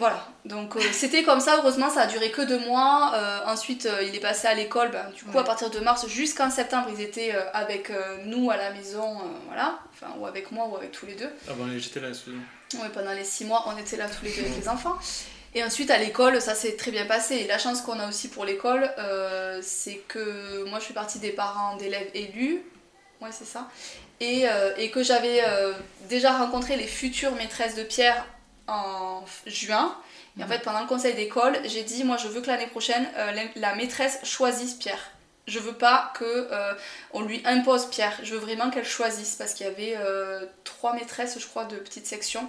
Voilà, donc euh, c'était comme ça, heureusement ça a duré que deux mois. Euh, ensuite euh, il est passé à l'école, ben, du coup Ouais. à partir de mars jusqu'en septembre ils étaient euh, avec euh, nous à la maison, euh, voilà, enfin ou avec moi ou avec tous les deux. Ah bon, j'étais là, excusez-moi. Ouais, pendant les six mois on était là tous les deux avec les enfants. Et ensuite à l'école ça s'est très bien passé. Et la chance qu'on a aussi pour l'école, euh, c'est que moi je fais partie des parents d'élèves élus, ouais c'est ça, et, euh, et que j'avais euh, déjà rencontré les futures maîtresses de Pierre en juin. Et en Mhm. fait, pendant le conseil d'école, j'ai dit moi, je veux que l'année prochaine, euh, la, maîtresse choisisse Pierre. Je veux pas que euh, on lui impose Pierre. Je veux vraiment qu'elle choisisse parce qu'il y avait euh, trois maîtresses, je crois, de petite section.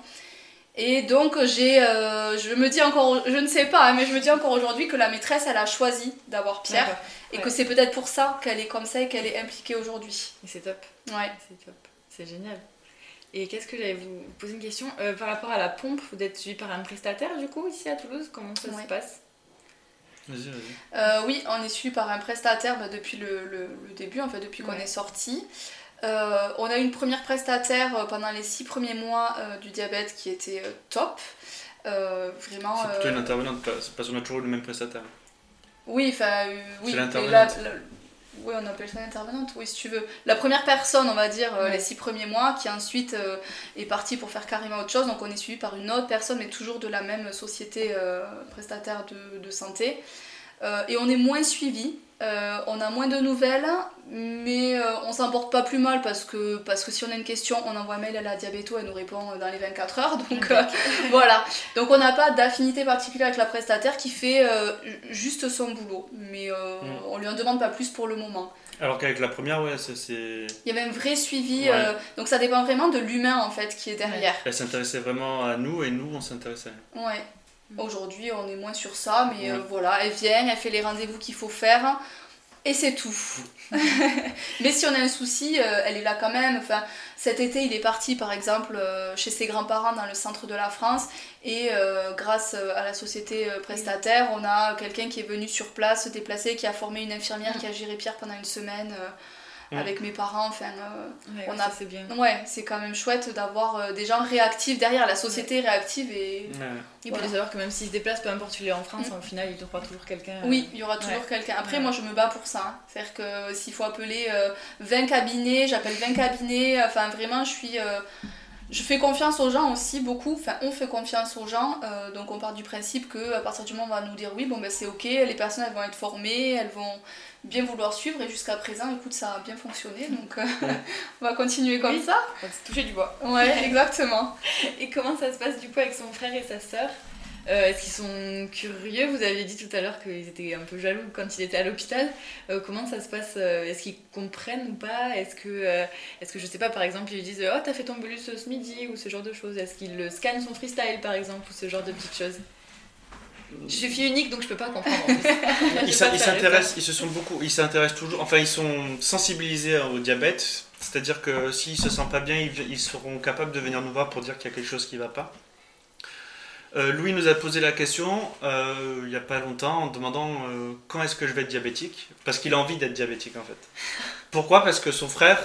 Et donc j'ai, je me dis encore, je ne sais pas, hein, mais je me dis encore aujourd'hui que la maîtresse, elle a choisi d'avoir Pierre et que c'est peut-être pour ça qu'elle est comme ça et qu'elle est impliquée aujourd'hui. Et c'est top. Ouais. C'est top. C'est génial. Et qu'est-ce que j'allais vous poser une question Euh, par rapport à la pompe Vous êtes suivi par un prestataire du coup ici à Toulouse Comment ça Ouais. se passe? Vas-y, vas-y. Euh, oui, on est suivi par un prestataire bah, depuis le, le- le début, en fait, depuis qu'on est sorti. Euh, on a eu une première prestataire pendant les six premiers mois euh, du diabète qui était euh, top. Euh, vraiment. C'est plutôt euh, une intervenante, parce qu'on a toujours eu le même prestataire. Oui, enfin, euh, oui. C'est l'intervenante. Oui, on appelle ça l'intervenante, oui, si tu veux. La première personne, on va dire, euh, Ouais. les six premiers mois, qui ensuite euh, est partie pour faire carrément autre chose. Donc on est suivi par une autre personne, mais toujours de la même société euh, prestataire de, de santé. Et on est moins suivi. Euh, on a moins de nouvelles, mais euh, on s'en porte pas plus mal parce que, parce que si on a une question, on envoie un mail à la diabéto, elle nous répond dans les 24 heures. Donc euh, voilà. Donc on n'a pas d'affinité particulière avec la prestataire qui fait euh, juste son boulot. Mais euh, Mm. on lui en demande pas plus pour le moment. Alors qu'avec la première, ouais, c'est. Il y avait un vrai suivi. Ouais. euh, donc ça dépend vraiment de l'humain en fait qui est derrière. Elle s'intéressait vraiment à nous et nous, on s'intéressait. Ouais. Aujourd'hui, on est moins sur ça, mais Ouais. euh, voilà, elle vient, elle fait les rendez-vous qu'il faut faire, et c'est tout. mais si on a un souci, euh, elle est là quand même. Enfin, cet été, il est parti, par exemple, euh, chez ses grands-parents dans le centre de la France, et grâce à la société prestataire, on a quelqu'un qui est venu sur place se déplacer, qui a formé une infirmière qui a géré Pierre pendant une semaine avec mes parents. Enfin, euh, Ouais, On a- ça, c'est bien. ouais, c'est quand même chouette d'avoir euh, des gens réactifs derrière, la société réactive et Ouais. Et Voilà. puis de savoir que même s'ils se déplacent, peu importe où il est en France, Mm. au final, il y aura toujours quelqu'un. euh, Oui, il y aura toujours Ouais. quelqu'un. Après, Ouais. moi, je me bats pour ça. hein. C'est-à-dire que s'il faut appeler euh, 20 cabinets, j'appelle 20 cabinets. Enfin, vraiment, je suis... je fais confiance aux gens aussi, beaucoup. Enfin, on fait confiance aux gens. euh, donc, on part du principe que à partir du moment où on va nous dire oui, bon, ben c'est ok, les personnes, elles vont être formées, elles vont bien vouloir suivre. Et jusqu'à présent, écoute, ça a bien fonctionné. Donc, euh, on va continuer comme Oui. ça. On va se toucher du bois. Ouais, exactement. Et comment ça se passe du coup avec son frère et sa sœur? Euh, Est-ce qu'ils sont curieux? Vous aviez dit tout à l'heure qu'ils étaient un peu jaloux quand il était à l'hôpital. Euh, comment ça se passe? Euh, Est-ce qu'ils comprennent ou pas? Est-ce que, euh, est-ce que je sais pas, par exemple, ils lui disent Oh, t'as fait ton bolus ce midi ou ce genre de choses Est-ce qu'ils scannent son freestyle par exemple ou ce genre de petites choses? Je suis fille unique donc je peux pas comprendre. en plus. Je Ils s'intéressent, ils se sont beaucoup, ils s'intéressent toujours, enfin ils sont sensibilisés au diabète, C'est-à-dire que s'ils se sentent pas bien, ils, ils seront capables de venir nous voir pour dire qu'il y a quelque chose qui va pas. Euh, Louis nous a posé la question euh, il n'y a pas longtemps en demandant euh, quand est-ce que je vais être diabétique? Parce qu'il a envie d'être diabétique en fait. Pourquoi? Parce que son frère,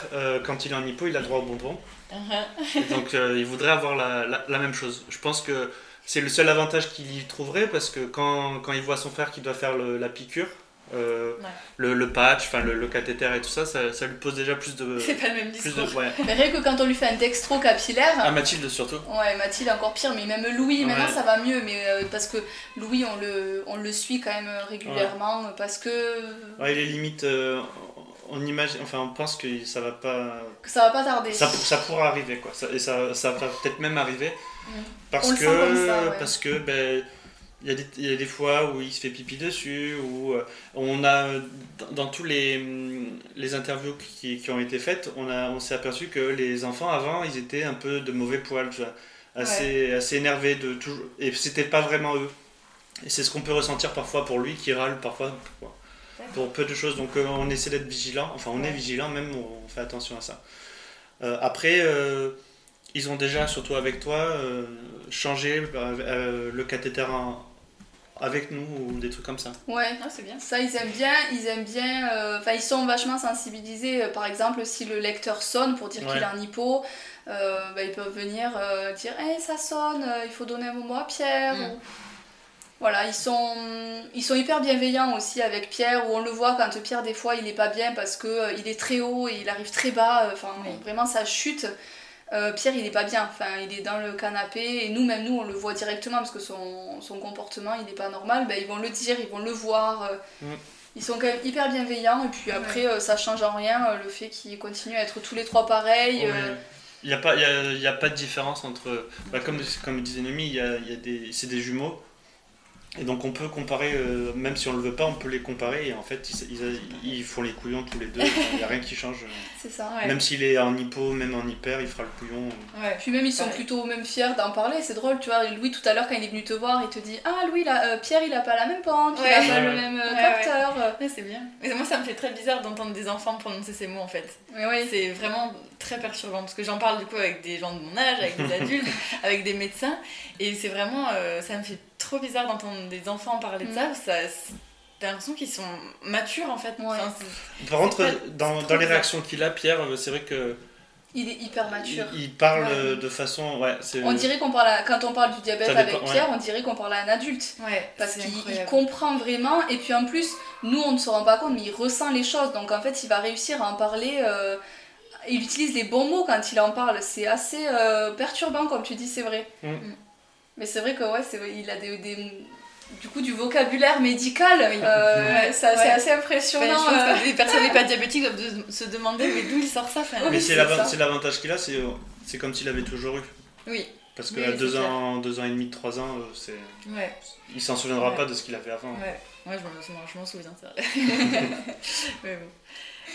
quand il est en hypo, il a droit au bonbon. Uh-huh. Et donc il voudrait avoir la, la- la même chose. Je pense que c'est le seul avantage qu'il y trouverait parce que quand, quand il voit son frère qui doit faire le- la piqûre, euh, Ouais. le, le patch, enfin le, le cathéter et tout ça, ça, ça lui pose déjà plus de... C'est pas le même Plus discours. de ouais. Mais rien que quand on lui fait un dextro capillaire, À Mathilde surtout. Ouais, Mathilde encore pire, mais même Louis, maintenant ça va mieux, mais euh, parce que Louis, on le, on le suit quand même régulièrement, parce que, Ouais, il est limite... euh, on imagine, enfin on pense que ça va pas... que ça va pas tarder. Ça, ça pourra arriver quoi. Ça- et ça, ça va peut-être même arriver. Mm. Parce On le que, sent comme ça, ouais. parce que ben, il y, a des- il y a des fois où il se fait pipi dessus, ou euh, on a, dans, tous les, hum, les interviews qui, qui ont été faites, on, a, on s'est aperçu que les enfants avant, ils étaient un peu de mauvais poil, tu vois, assez, assez énervés, de toujours, et c'était pas vraiment eux. Et c'est ce qu'on peut ressentir parfois pour lui, qui râle parfois pour, pour peu de choses. Donc euh, on essaie d'être vigilant, enfin on est vigilant même, on fait attention à ça. Euh, après, euh, ils ont déjà, surtout avec toi, euh, changé euh, le cathéter avec nous ou des trucs comme ça. Ouais, Ah, c'est bien. ça ils aiment bien, ils aiment bien, euh, enfin ils sont vachement sensibilisés, euh, par exemple si le lecteur sonne pour dire Ouais. qu'il a un hypo, euh, bah, ils peuvent venir euh, dire hey, ça sonne, euh, il faut donner un moment à Pierre. Mm. ou- Voilà, ils sont, ils sont hyper bienveillants aussi avec Pierre, où on le voit quand Pierre des fois il est pas bien parce que euh, il est très haut et il arrive très bas, euh, enfin Oui. vraiment ça chute. Euh, Pierre il est pas bien, enfin il est dans le canapé et nous même nous on le voit directement parce que son, son comportement il est pas normal, ben, ils vont le dire, ils vont le voir. euh, Mm. Ils sont quand même hyper bienveillants et puis après euh, ça change en rien euh, le fait qu'ils continuent à être tous les trois pareils. Ouais. euh, Il n'y a, pas- il y a, y a pas de différence entre. bah, comme, comme disait Noémie, il y a, il y a des, c'est des jumeaux. Et donc on peut comparer, euh, même si on le veut pas, on peut les comparer. Et en fait, ils, ils- ils font les couillons tous les deux. Il n'y a rien qui change. c'est ça. Ouais. Même s'il est en hypo, même en hyper, il fera le couillon. Ouais. Puis même ils sont plutôt même fiers d'en parler, c'est drôle, tu vois, Louis tout à l'heure quand il est venu te voir, il te dit Ah Louis, là, euh, Pierre il a pas la même pente, il Ouais. a pas Ouais, le ouais. même euh, Ouais, capteur. Ouais, c'est bien. Mais moi, ça me fait très bizarre d'entendre des enfants prononcer ces mots en fait. Mais oui, C'est vraiment très perturbant parce que j'en parle du coup avec des gens de mon âge, avec des adultes, avec des médecins, et c'est vraiment, euh, ça me fait trop bizarre d'entendre des enfants parler de ça. Mm. ça T'as l'impression qu'ils sont matures en fait. Ouais. Enfin, Par contre, pas- dans, dans les bizarre. réactions qu'il a, Pierre, euh, c'est vrai que il est hyper il, mature. il parle Ouais. euh, de façon. Ouais, On dirait qu'on parle à- quand on parle du diabète Ça dépend, avec ouais. Pierre, on dirait qu'on parle à un adulte. ouais, Parce qu'il il comprend vraiment, et puis en plus, nous on ne se rend pas compte, mais il ressent les choses, donc en fait il va réussir à en parler. euh, il utilise les bons mots quand il en parle, c'est assez euh, perturbant comme tu dis, c'est vrai. Mm. Mais c'est vrai que ouais, c'est vrai, il a des, des- du coup du vocabulaire médical, euh, Ouais, ça- c'est ouais. assez Enfin, impressionnant. je pense euh. que des personnes pas diabétiques doivent de- se demander mais d'où il sort ça. Enfin, Oui, Mais c'est c'est l'avant- ça. c'est l'avantage qu'il a, c'est c'est comme s'il avait toujours eu. Oui, Parce Oui, qu'à c'est deux, clair. ans, deux ans et demi, trois ans, euh, c'est... ouais. il s'en souviendra Ouais. pas de ce qu'il avait avant. Ouais, ouais je m'en- je m'en souviens, vrai. Mais bon.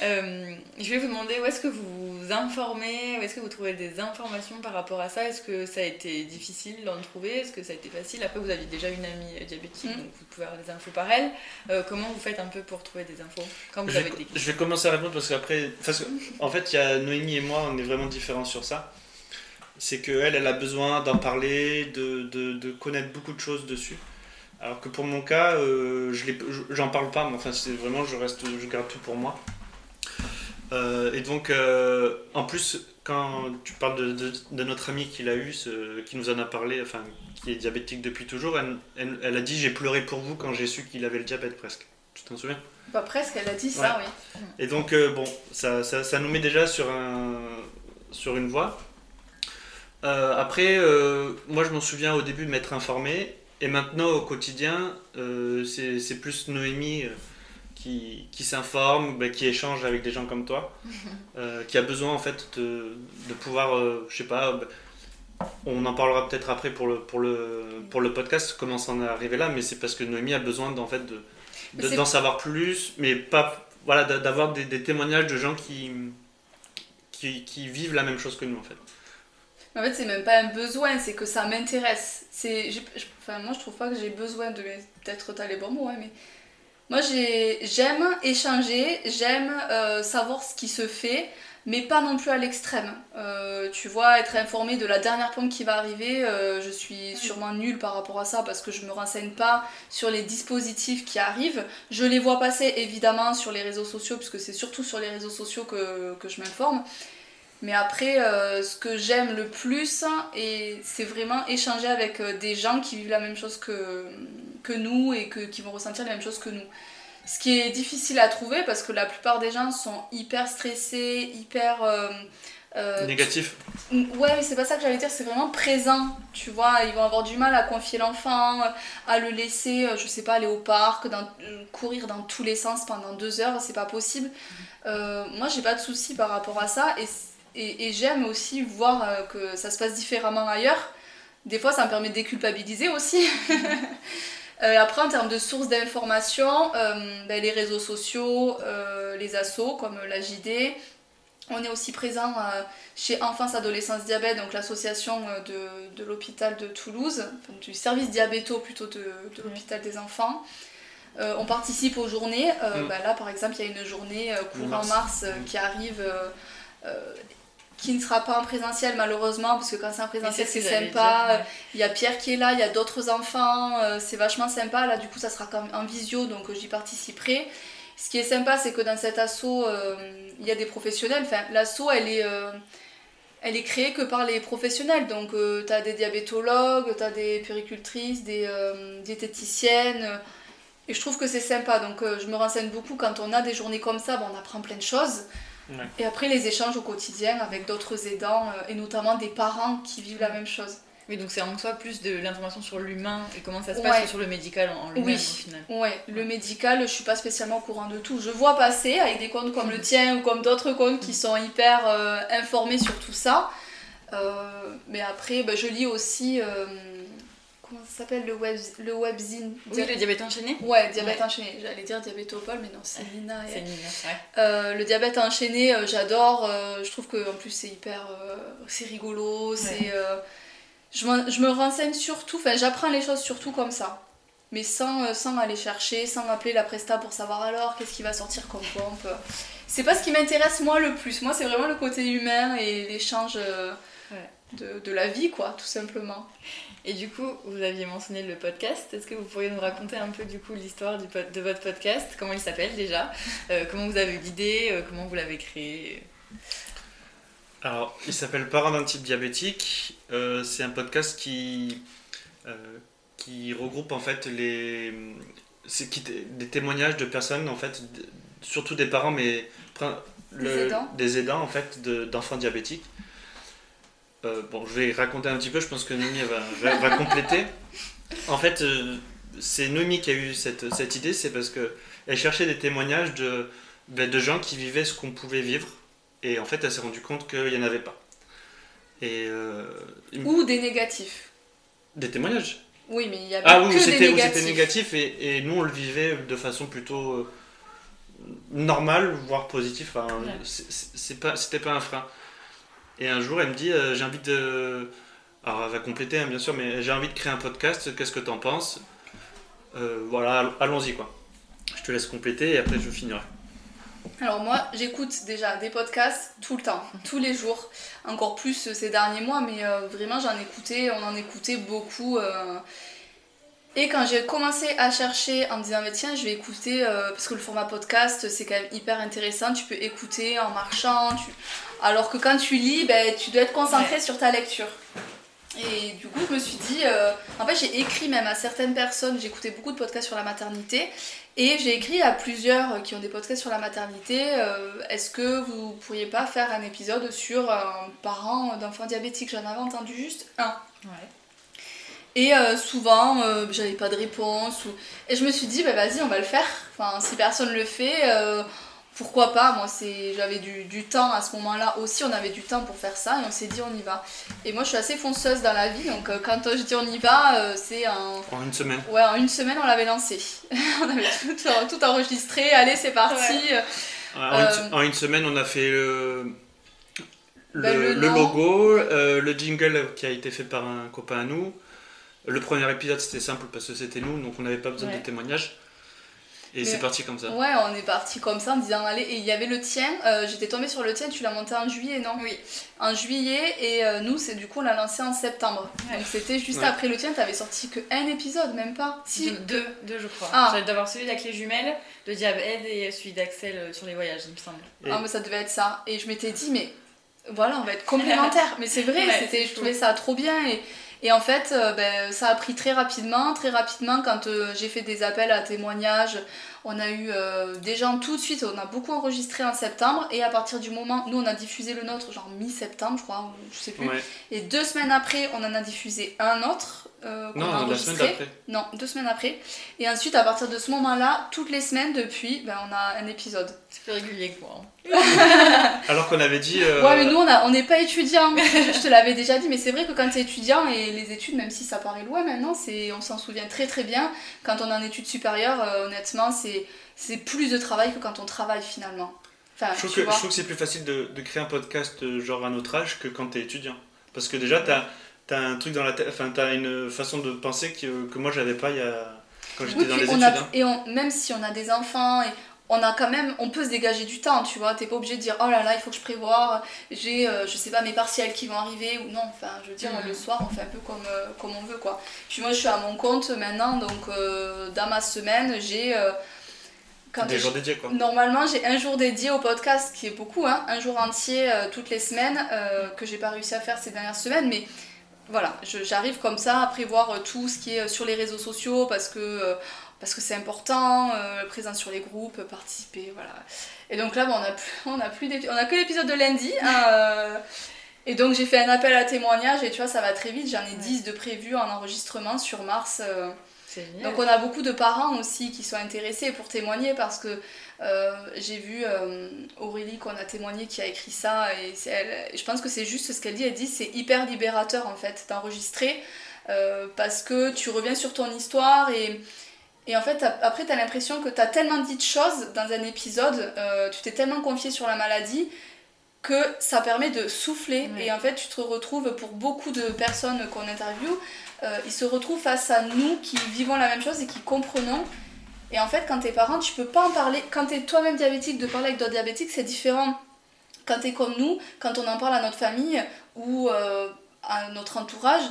Euh, je vais vous demander où est-ce que vous vous informez, où est-ce que vous trouvez des informations par rapport à ça? Est-ce que ça a été difficile d'en trouver? Est-ce que ça a été facile? Après, vous aviez déjà une amie euh, diabétique, Mm. donc vous pouvez avoir des infos par elle. Euh, comment vous faites un peu pour trouver des infos? Quand vous Je avez vais, des je vais commencer à répondre parce qu'après, parce que, en fait, il y a Noémie et moi, on est vraiment différents sur ça. C'est qu'elle, elle a besoin d'en parler, de, de, de connaître beaucoup de choses dessus. Alors que pour mon cas, euh, je- j'en parle pas, mais enfin, c'est vraiment, je reste, je garde tout pour moi. Euh, et donc, euh, en plus, quand tu parles de, de, de notre ami qui l'a eu, ce- qui nous en a parlé, enfin, qui est diabétique depuis toujours, elle, elle- elle a dit J'ai pleuré pour vous quand j'ai su qu'il avait le diabète presque. Tu t'en souviens? Pas presque, elle a dit ça, oui. et donc, euh, bon, ça, ça, ça nous met déjà sur, un, sur une voie. Après, moi, je m'en souviens au début de m'être informé. Et maintenant, au quotidien, c'est plus Noémie qui, qui s'informe, bah, qui échange avec des gens comme toi, euh, qui a besoin, en fait, de, de pouvoir, euh, je sais pas, bah, on en parlera peut-être après pour le, pour, le, pour le podcast, comment ça en est arrivé là, mais c'est parce que Noémie a besoin d'en fait, de, Mais de- d'en savoir plus, mais pas voilà, d'a- d'avoir des, des témoignages de gens qui, qui, qui vivent la même chose que nous en fait. En fait, c'est même pas un besoin, c'est que ça m'intéresse. C'est, enfin, moi, je trouve pas que j'ai besoin de. Peut-être t'as les bons mots, hein, mais. Moi, j'ai, j'aime échanger, j'aime euh, savoir ce qui se fait. mais pas non plus à l'extrême. Euh, tu vois, être informé de la dernière pompe qui va arriver, euh, je suis sûrement nulle par rapport à ça parce que je me renseigne pas sur les dispositifs qui arrivent. Je les vois passer évidemment sur les réseaux sociaux, puisque c'est surtout sur les réseaux sociaux que, que je m'informe. Mais après, ce que j'aime le plus, c'est vraiment échanger avec des gens qui vivent la même chose que, que nous et que, qui vont ressentir la même chose que nous. Ce qui est difficile à trouver parce que la plupart des gens sont hyper stressés, hyper. Euh, euh, Négatif. Ouais, mais c'est pas ça que j'allais dire, c'est vraiment présent. Tu vois, ils vont avoir du mal à confier l'enfant, à le laisser, euh, je sais pas, aller au parc, dans, courir dans tous les sens pendant deux heures, c'est pas possible. moi, j'ai pas de soucis par rapport à ça et, et, et j'aime aussi voir que ça se passe différemment ailleurs. Des fois, ça me permet de déculpabiliser aussi. Euh, après, en termes de sources d'information, euh, ben, les réseaux sociaux, euh, les assos comme la JD. On est aussi présent chez Enfance Adolescence Diabète, donc l'association de, de l'hôpital de Toulouse, du service diabéto plutôt de, de l'hôpital des enfants. on participe aux journées. Mm. Ben, là, par exemple, il y a une journée courant mars, mm. qui arrive qui ne sera pas en présentiel malheureusement, parce que quand c'est en présentiel c'est sympa. Il y a Pierre qui est là, il y a d'autres enfants, euh, c'est vachement sympa. Là du coup ça sera en visio, donc euh, j'y participerai. Ce qui est sympa c'est que dans cet assaut, euh, il y a des professionnels. Enfin, l'assaut elle est, elle est créée que par les professionnels. Donc tu as des diabétologues, tu as des péricultrices, des diététiciennes. Et je trouve que c'est sympa. Donc je me renseigne beaucoup quand on a des journées comme ça, on apprend plein de choses. Et après, les échanges au quotidien avec d'autres aidants euh, et notamment des parents qui vivent la même chose. Oui, donc c'est en soi plus de l'information sur l'humain et comment ça se passe que sur le médical en lui-même oui. au final. Ouais, le médical, je suis pas spécialement au courant de tout. Je vois passer avec des comptes comme le tien ou comme d'autres comptes qui sont hyper euh, informés sur tout ça. Euh, mais après, bah, je lis aussi comment ça s'appelle le, web, le webzine Oui, le diabète enchaîné Ouais, diabète enchaîné. J'allais dire diabétopole, mais non, c'est Nina. C'est Nina, ouais. Euh, le diabète enchaîné, euh, j'adore. Euh, je trouve qu'en plus, c'est hyper. c'est rigolo. c'est je, je, me renseigne surtout, enfin, j'apprends les choses surtout comme ça. Mais sans, sans aller chercher, sans appeler la presta pour savoir alors qu'est-ce qui va sortir comme pompe. C'est pas ce qui m'intéresse moi le plus. Moi, c'est vraiment le côté humain et l'échange de, de la vie, quoi, tout simplement. Et du coup, vous aviez mentionné le podcast. Est-ce que vous pourriez nous raconter un peu du coup l'histoire de votre podcast? Comment il s'appelle déjà? Euh, Comment vous avez eu l'idée? Euh, Comment vous l'avez créé? Alors, il s'appelle Parents d'un type diabétique. Euh, c'est un podcast qui, qui regroupe en fait les, des témoignages de personnes, en fait, surtout des parents, mais des, aidants. des aidants en fait d'enfants diabétiques. Euh, bon, je vais raconter un petit peu, je pense que Noémie va, va, compléter. En fait, euh, c'est Noémie qui a eu cette, cette idée, c'est parce qu'elle cherchait des témoignages de, ben, de gens qui vivaient ce qu'on pouvait vivre, et en fait, elle s'est rendue compte qu'il n'y en avait pas. Et, euh, Ou des négatifs. Des témoignages? Oui, mais il y avait ah, oui, que c'était, des négatifs. c'était négatif, et, et, nous, on le vivait de façon plutôt normale, voire positive. Enfin, c'est, pas, c'était pas un frein. Et un jour, elle me dit euh, J'ai envie de. Alors, elle va compléter, hein, bien sûr, mais j'ai envie de créer un podcast. Qu'est-ce que t'en penses? Euh, Voilà, allons-y, quoi. Je te laisse compléter et après, je finirai. Alors moi, j'écoute déjà des podcasts tout le temps, tous les jours, encore plus ces derniers mois, mais euh, vraiment j'en écoutais, on en écoutait beaucoup. Et quand j'ai commencé à chercher en me disant mais tiens je vais écouter parce que le format podcast c'est quand même hyper intéressant, tu peux écouter en marchant. Alors que quand tu lis, ben, tu dois être concentré sur ta lecture. Et du coup, je me suis dit, euh, en fait, j'ai écrit même à certaines personnes, j'ai écouté beaucoup de podcasts sur la maternité, et j'ai écrit à plusieurs qui ont des podcasts sur la maternité, euh, est-ce que vous pourriez pas faire un épisode sur un parent d'enfants diabétiques J'en avais entendu juste un. Et euh, souvent, j'avais pas de réponse. Et je me suis dit, bah, vas-y, on va le faire. Enfin, si personne le fait, pourquoi pas Moi, c'est, j'avais du, temps à ce moment-là aussi, on avait du temps pour faire ça et on s'est dit on y va. Et moi, je suis assez fonceuse dans la vie, donc euh, quand je dis on y va, euh, c'est en... En une semaine Ouais, en une semaine, on l'avait lancé. on avait tout, enregistré, allez, c'est parti. en, une, semaine, on a fait le, ben, le, logo, euh, le jingle qui a été fait par un copain à nous. Le premier épisode, c'était simple parce que c'était nous, donc on n'avait pas besoin de témoignages. Et c'est parti comme ça. Ouais, on est parti comme ça en disant allez. Et il y avait le tien, euh, j'étais tombée sur le tien, tu l'as monté en juillet, non? Oui. En juillet, et euh, nous, c'est du coup, on l'a lancé en septembre. Donc c'était juste Ouais. après le tien, t'avais sorti que un épisode, même pas. Si. Deux, deux, je crois. Ah. J'avais d'avoir celui avec les jumelles, de Diabète et celui d'Axel euh, sur les voyages, il me semble. Et- Ah, mais ça devait être ça. Et je m'étais dit, mais voilà, on va être complémentaires. mais c'est vrai, Ouais, c'était, je trouvais ça trop bien. Et, et en fait, euh, ben, ça a pris très rapidement. Très rapidement, quand euh, j'ai fait des appels à témoignages, on a eu euh, des gens tout de suite. On a beaucoup enregistré en septembre. Et à partir du moment, nous, on a diffusé le nôtre, genre mi-septembre, je crois, ou je sais plus. Ouais. Et deux semaines après, on en a diffusé un autre. Euh, qu'on a Non, la semaine d'après. Non, deux semaines après. Et ensuite, à partir de ce moment-là, toutes les semaines depuis, ben, on a un épisode. C'est plus régulier que moi. hein. Alors qu'on avait dit. euh, Ouais, mais nous, on a- on n'est pas étudiants. je te l'avais déjà dit, mais c'est vrai que quand tu es étudiant, et les études, même si ça paraît loin maintenant, c'est, on s'en souvient très très bien. Quand on est en études supérieures, euh, honnêtement, c'est, c'est plus de travail que quand on travaille finalement. Enfin, Je trouve, tu que, je trouve que c'est plus facile de, de créer un podcast euh, genre à notre âge que quand t'es étudiant. Parce que déjà, t'as as un truc dans la tête, enfin, t'as une façon de penser que, que moi j'avais pas il y a... quand j'étais Oui, dans les on études. a, hein. et on- même si on a des enfants, et on a quand même, on peut se dégager du temps, tu vois. T'es pas obligé de dire, oh là là, il faut que je prévoie, j'ai, euh, je sais pas, mes partiels qui vont arriver, ou non, enfin, je veux dire, Mhm. le soir, on fait un peu comme, euh, comme on veut, quoi. Puis moi, je suis à mon compte maintenant, donc euh, dans ma semaine, j'ai. euh, quand Des jours dédiés quoi. Normalement, j'ai un jour dédié au podcast, qui est beaucoup, hein, un jour entier euh, toutes les semaines, euh, que j'ai pas réussi à faire ces dernières semaines, mais voilà, j'arrive comme ça à prévoir euh, tout ce qui est euh, sur les réseaux sociaux parce que euh, parce que c'est important, euh, présence sur les groupes, participer, voilà. Et donc là, bon, on a plus, on a plus on a que l'épisode de lundi. hein, euh, et donc j'ai fait un appel à témoignage et tu vois, ça va très vite. J'en ai Ouais. 10 de prévus en enregistrement sur mars. euh, donc on a beaucoup de parents aussi qui sont intéressés pour témoigner parce que j'ai vu euh, Aurélie qu'on a témoigné qui a écrit ça et elle, je pense que c'est juste ce qu'elle dit. Elle dit c'est hyper libérateur en fait d'enregistrer euh, parce que tu reviens sur ton histoire et, et en fait après tu as l'impression que tu as tellement dit de choses dans un épisode, euh, tu t'es tellement confié sur la maladie que ça permet de souffler et en fait tu te retrouves pour beaucoup de personnes qu'on interviewe euh, ils se retrouvent face à nous qui vivons la même chose et qui comprenons. Et en fait, quand t'es parent, tu peux pas en parler. Quand t'es toi-même diabétique, de parler avec d'autres diabétiques, c'est différent. Quand t'es comme nous, quand on en parle à notre famille ou euh, à notre entourage,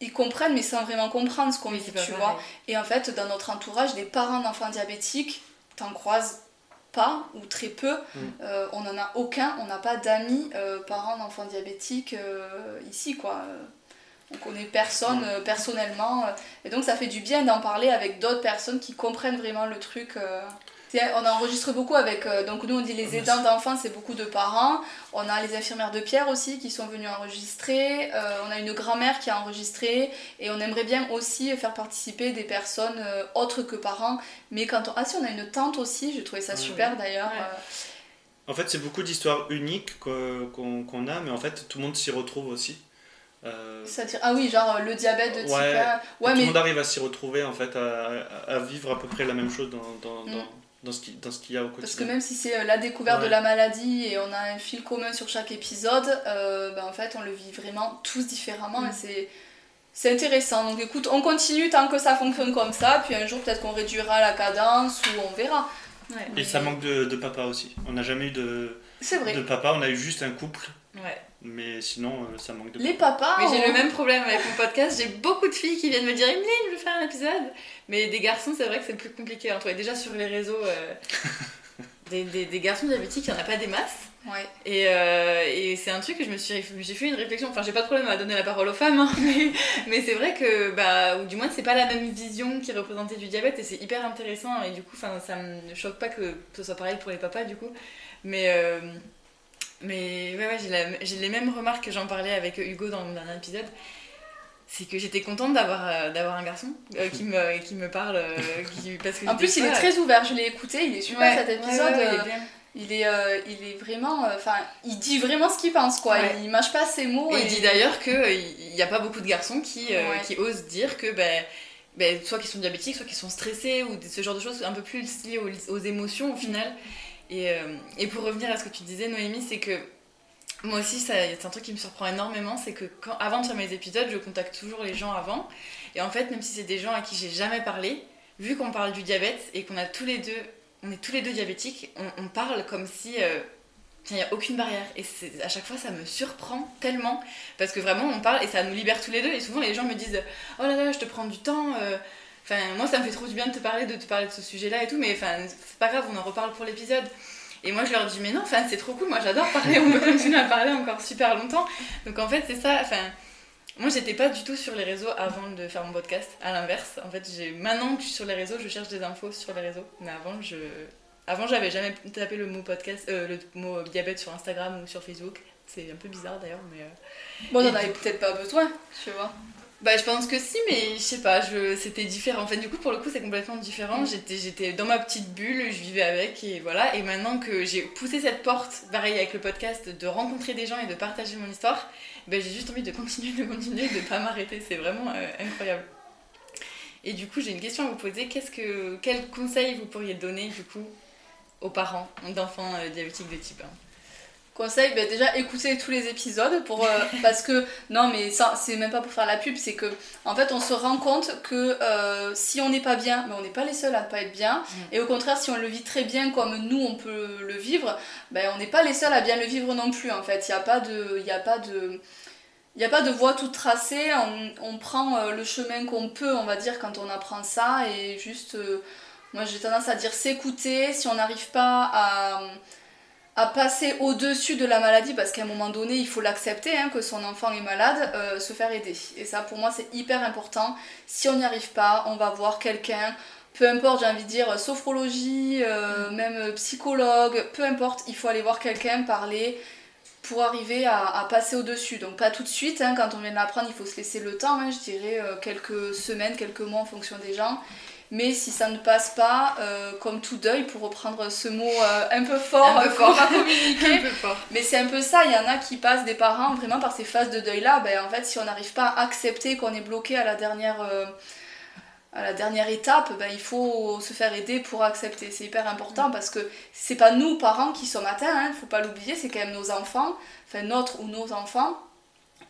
ils comprennent, mais sans vraiment comprendre ce qu'on Oui, vit, tu pareil. vois. Et en fait, dans notre entourage, les parents d'enfants diabétiques, t'en croises pas ou très peu. Mm. Euh, on n'en a aucun, on n'a pas d'amis euh, parents d'enfants diabétiques euh, ici, quoi. On connaît personne euh, personnellement. euh, et donc, ça fait du bien d'en parler avec d'autres personnes qui comprennent vraiment le truc. euh. On enregistre beaucoup avec. donc, nous, on dit les aidants d'enfants, c'est beaucoup de parents. On a les infirmières de Pierre aussi qui sont venues enregistrer. Euh, on a une grand-mère qui a enregistré. Et on aimerait bien aussi faire participer des personnes autres que parents. Mais quand on. Ah, si, on a une tante aussi, j'ai trouvé ça Ouais. super d'ailleurs. Ouais. En fait, c'est beaucoup d'histoires uniques que- qu'on qu'on a, mais en fait, tout le monde s'y retrouve aussi. Euh, ah oui, genre euh, le diabète de type Ouais. 1. Ouais, tout mais le monde arrive à s'y retrouver, en fait, à, vivre à peu près la même chose dans, dans, Mm. dans, dans ce qui- dans ce qu'il y a au parce que quotidien. même si c'est euh, la découverte de la maladie et on a un fil commun sur chaque épisode, euh, ben, en fait, on le vit vraiment tous différemment Mm. et c'est. C'est intéressant, donc écoute, on continue tant que ça fonctionne comme ça, puis un jour peut-être qu'on réduira la cadence ou on verra. Ouais. Et ça manque de, de papa aussi. On n'a jamais eu de, C'est vrai. de papa, on a eu juste un couple, Ouais. mais sinon, euh, ça manque de Les papa. papas. Mais j'ai le même problème avec mon podcast. J'ai beaucoup de filles qui viennent me dire Emeline, je veux faire un épisode. Mais des garçons, c'est vrai que c'est plus compliqué. Hein. Toi, déjà sur les réseaux, euh, des, des- des garçons diabétiques, il n'y en a pas des masses. Ouais. Et, euh, et c'est un truc que je me suis j'ai fait une réflexion enfin j'ai pas de problème à donner la parole aux femmes hein, mais, mais c'est vrai que bah ou du moins c'est pas la même vision qui est représentée du diabète et c'est hyper intéressant et du coup enfin ça me choque pas que ce soit pareil pour les papas du coup mais euh, mais ouais, ouais j'ai la- j'ai les mêmes remarques que j'en parlais avec Hugo dans mon dernier épisode c'est que j'étais contente d'avoir euh, d'avoir un garçon euh, qui me qui me parle euh, qui, parce que En plus, il est très ouvert, je l'ai écouté, il est super Ouais, cet épisode. ouais, il euh, est bien. Il est, euh, il est vraiment. euh, Enfin, il dit vraiment ce qu'il pense, quoi. Ouais. Il mâche pas ses mots. Et et il dit d'ailleurs qu'il n'y a pas beaucoup de garçons qui, euh, Ouais. qui osent dire que, ben, ben, soit qu'ils sont diabétiques, soit qu'ils sont stressés, ou ce genre de choses un peu plus liées aux, aux émotions au final. Et, euh, et pour revenir à ce que tu disais, Noémie, c'est que moi aussi, c'est un truc qui me surprend énormément, c'est que quand, avant de faire mes épisodes, je contacte toujours les gens avant. Et en fait, même si c'est des gens à qui j'ai jamais parlé, vu qu'on parle du diabète et qu'on a tous les deux, on est tous les deux diabétiques, on, parle comme si euh, il n'y a aucune barrière. Et à chaque fois, ça me surprend tellement. Parce que vraiment, on parle et ça nous libère tous les deux. Et souvent, les gens me disent Oh là là, je te prends du temps. euh, Enfin, moi, ça me fait trop du bien de te parler, de te parler de ce sujet-là et tout. Mais enfin, c'est pas grave, on en reparle pour l'épisode. Et moi, je leur dis Mais non, enfin, c'est trop cool. Moi, j'adore parler. On peut continuer à parler encore super longtemps. Donc, en fait, c'est ça. Enfin. Moi, j'étais pas du tout sur les réseaux avant de faire mon podcast. À l'inverse, en fait, j'ai maintenant que je suis sur les réseaux, je cherche des infos sur les réseaux. Mais avant, je avant, j'avais jamais tapé le mot podcast, euh, le mot diabète sur Instagram ou sur Facebook. C'est un peu bizarre d'ailleurs, mais. euh, Bon, t'en avais peut-être pas besoin, tu vois. Bah, je pense que si, mais je sais pas, je... c'était différent. En fait, du coup, pour le coup, c'est complètement différent. J'étais, j'étais dans ma petite bulle, je vivais avec, et voilà. Et maintenant que j'ai poussé cette porte, pareil avec le podcast, de rencontrer des gens et de partager mon histoire, ben, j'ai juste envie de continuer, de continuer, de pas m'arrêter. C'est vraiment euh, incroyable. Et du coup, j'ai une question à vous poser. Qu'est-ce que, quel conseil vous pourriez donner, du coup, aux parents d'enfants euh, diabétiques de type 1 Conseil, bah déjà écouter tous les épisodes pour euh, parce que non mais ça c'est même pas pour faire la pub, c'est que en fait on se rend compte que euh, si on n'est pas bien, mais on n'est pas les seuls à pas être bien et au contraire si on le vit très bien comme nous on peut le vivre, ben on n'est pas les seuls à bien le vivre non plus en fait. Il y a pas de il a pas de il n'y a pas de voie toute tracée, on, on prend euh, le chemin qu'on peut, on va dire, quand on apprend ça, et juste, euh, moi j'ai tendance à dire s'écouter, si on n'arrive pas à, à passer au-dessus de la maladie, parce qu'à un moment donné, il faut l'accepter, hein, que son enfant est malade, euh, se faire aider. Et ça, pour moi, c'est hyper important. Si on n'y arrive pas, on va voir quelqu'un, peu importe, j'ai envie de dire, sophrologie, euh, même psychologue, peu importe, il faut aller voir quelqu'un, parler pour arriver à, à passer au-dessus. Donc pas tout de suite, hein, quand on vient de l'apprendre, il faut se laisser le temps, hein, je dirais euh, quelques semaines, quelques mois en fonction des gens. Mais si ça ne passe pas, euh, comme tout deuil, pour reprendre ce mot euh, un peu fort, Un peu euh, fort. communiquer, Un peu fort. mais c'est un peu ça, il y en a qui passent des parents vraiment par ces phases de deuil-là. Ben, en fait, si on n'arrive pas à accepter qu'on est bloqué à la dernière, euh, à la dernière étape, ben, il faut se faire aider pour accepter. C'est hyper important parce que c'est pas nous, parents, qui sommes atteints, il ne faut pas l'oublier, c'est quand même nos enfants, enfin notre ou nos enfants.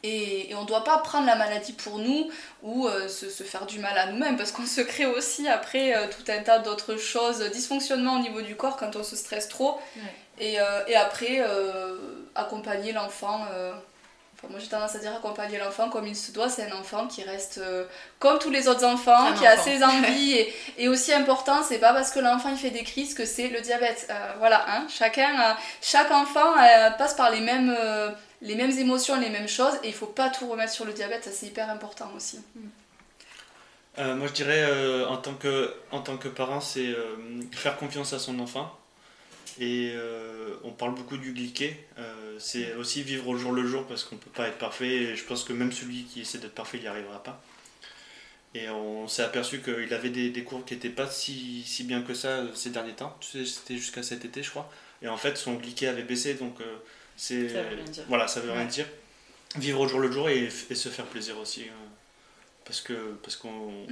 Et, et on ne doit pas prendre la maladie pour nous ou euh, se, se faire du mal à nous-mêmes parce qu'on se crée aussi après euh, tout un tas d'autres choses, dysfonctionnements au niveau du corps quand on se stresse trop. Ouais. Et, euh, et après, accompagner l'enfant. Enfin, moi j'ai tendance à dire accompagner l'enfant comme il se doit, c'est un enfant qui reste comme tous les autres enfants, qui a ses envies. et, et aussi important, c'est pas parce que l'enfant il fait des crises que c'est le diabète. Voilà, hein, chacun, chaque enfant passe par les mêmes, les mêmes émotions, les mêmes choses, et il faut pas tout remettre sur le diabète, ça c'est hyper important aussi. Euh, moi, je dirais, euh, en, tant que, en tant que parent, c'est euh, faire confiance à son enfant. Et euh, on parle beaucoup du glyqué. Euh, c'est aussi vivre au jour le jour parce qu'on ne peut pas être parfait. Et je pense que même celui qui essaie d'être parfait, il n'y arrivera pas. Et on s'est aperçu qu'il avait des, des courbes qui n'étaient pas si, si bien que ça ces derniers temps. Tu sais, C'était jusqu'à cet été, je crois. Et en fait, son glyqué avait baissé. Donc, euh, c'est. Ça veut rien dire. Voilà, ça veut rien dire. Vivre au jour le jour et, et se faire plaisir aussi. euh, parce que parce qu'on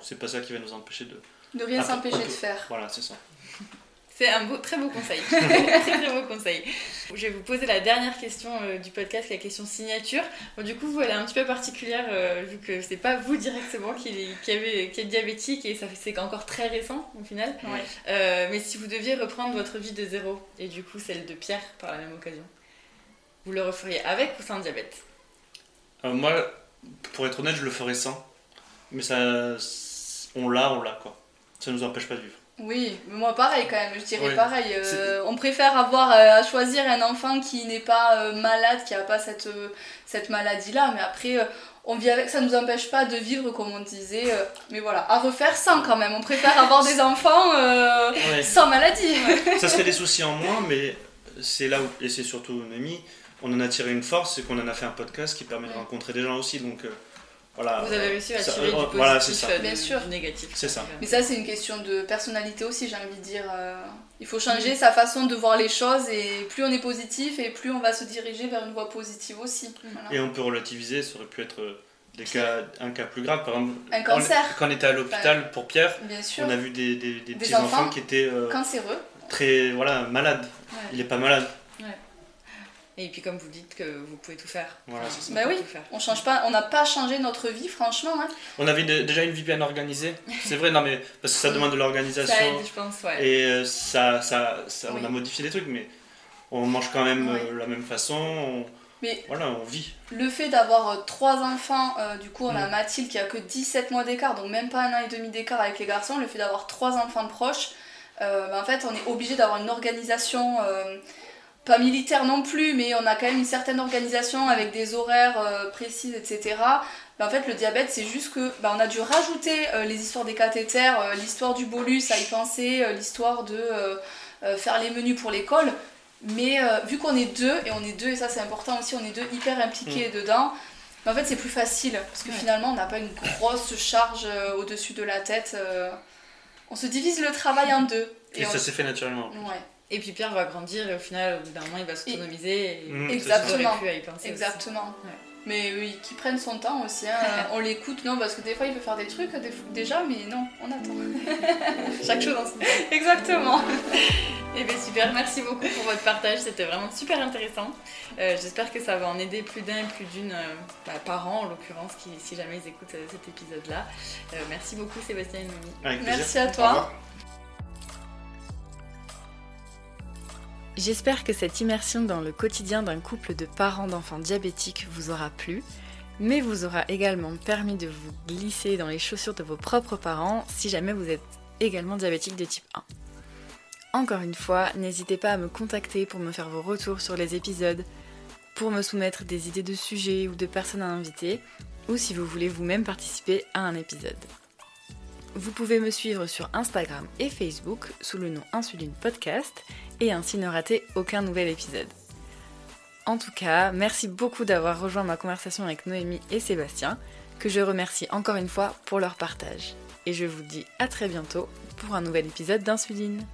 c'est pas ça qui va nous empêcher de. De rien s'empêcher de faire. Voilà, c'est ça. C'est un beau, très beau conseil. très très beau conseil. Je vais vous poser la dernière question euh, du podcast, la question signature. Bon, du coup, vous, elle est un petit peu particulière euh, vu que c'est pas vous directement qui, qui, avez, qui êtes diabétique et ça c'est encore très récent au final. Ouais. Euh, mais si vous deviez reprendre votre vie de zéro et du coup celle de Pierre par la même occasion, vous le referiez avec ou sans diabète Euh, moi, pour être honnête, je le ferais sans. Mais ça. On l'a, on l'a quoi. Ça nous empêche pas de vivre. Oui, mais moi pareil quand même, je dirais Oui. pareil. euh, on préfère avoir euh, à choisir un enfant qui n'est pas euh, malade, qui n'a pas cette, cette maladie-là, mais après, on vit avec, ça nous empêche pas de vivre comme on disait. mais voilà, à refaire sans quand même. On préfère avoir des enfants Ouais. sans maladie. ça serait des soucis en moins, mais c'est là où. Et c'est surtout Noémie, on en a tiré une force, c'est qu'on en a fait un podcast qui permet de rencontrer des gens aussi. Donc euh, voilà. Vous avez réussi à ça- tirer du positif Voilà, c'est ça. euh, Bien sûr. du négatif. C'est ça. Mais ça, c'est une question de personnalité aussi, j'ai envie de dire. euh, il faut changer sa façon de voir les choses et plus on est positif et plus on va se diriger vers une voie positive aussi. Voilà. Et on peut relativiser, ça aurait pu être des cas, un cas plus grave. Par exemple, Un quand- cancer. Quand on était à l'hôpital pour Pierre, on a vu des, des, des Des petits enfants, enfants qui étaient euh, cancéreux. très voilà, malades. Ouais. Il est pas malade. Et puis comme vous dites que vous pouvez tout faire. Voilà, Enfin, c'est ça. on Bah oui. faire. On change pas, on n'a pas changé notre vie, franchement. hein. On avait de- déjà une vie bien organisée. C'est vrai, non mais parce que ça demande de l'organisation. Ça aide, je pense, ouais. Et euh, ça, ça, ça- Oui. on a modifié des trucs, mais on mange quand même Ouais. euh, la même façon. on- Mais- voilà, on vit. Le fait d'avoir euh, trois enfants, euh, du coup on a Mm. Mathilde qui a que 17 mois d'écart, donc même pas un an et demi d'écart avec les garçons, le fait d'avoir trois enfants proches, euh, bah, en fait on est obligé d'avoir une organisation, euh, pas militaire non plus, mais on a quand même une certaine organisation avec des horaires euh, précises, etc. Bah, en fait le diabète c'est juste que bah, on a dû rajouter euh, les histoires des cathéters, euh, l'histoire du bolus à y penser, euh, l'histoire de euh, euh, faire les menus pour l'école. Mais euh, vu qu'on est deux, et on est deux, et ça c'est important aussi, on est deux hyper impliqués dedans, mais en fait c'est plus facile, parce que Ouais. finalement on n'a pas une grosse charge euh, au-dessus de la tête. euh, on se divise le travail en deux. Et, on- ça s'est fait naturellement. Ouais, Et puis Pierre va grandir et au final, au bout d'un moment, il va s'autonomiser. Et... Mm, c'est Exactement. Pu à y penser exactement. Ouais. Mais oui, qui prennent son temps aussi, hein. on l'écoute, non, parce que des fois il peut faire des trucs des- déjà, mais non, on attend. Chaque chose en son temps. Exactement. Eh bien super, merci beaucoup pour votre partage, c'était vraiment super intéressant. Euh, J'espère que ça va en aider plus d'un et plus d'une euh, bah, parents en l'occurrence, qui, si jamais ils écoutent euh, cet épisode-là. Euh, merci beaucoup Sébastien et plaisir. Merci à Au toi. J'espère que cette immersion dans le quotidien d'un couple de parents d'enfants diabétiques vous aura plu, mais vous aura également permis de vous glisser dans les chaussures de vos propres parents si jamais vous êtes également diabétique de type 1. Encore une fois, n'hésitez pas à me contacter pour me faire vos retours sur les épisodes, pour me soumettre des idées de sujets ou de personnes à inviter, ou si vous voulez vous-même participer à un épisode. Vous pouvez me suivre sur Instagram et Facebook sous le nom Insuline Podcast et ainsi ne rater aucun nouvel épisode. En tout cas, merci beaucoup d'avoir rejoint ma conversation avec Noémie et Sébastien, que je remercie encore une fois pour leur partage. Et je vous dis à très bientôt pour un nouvel épisode d'Insuline.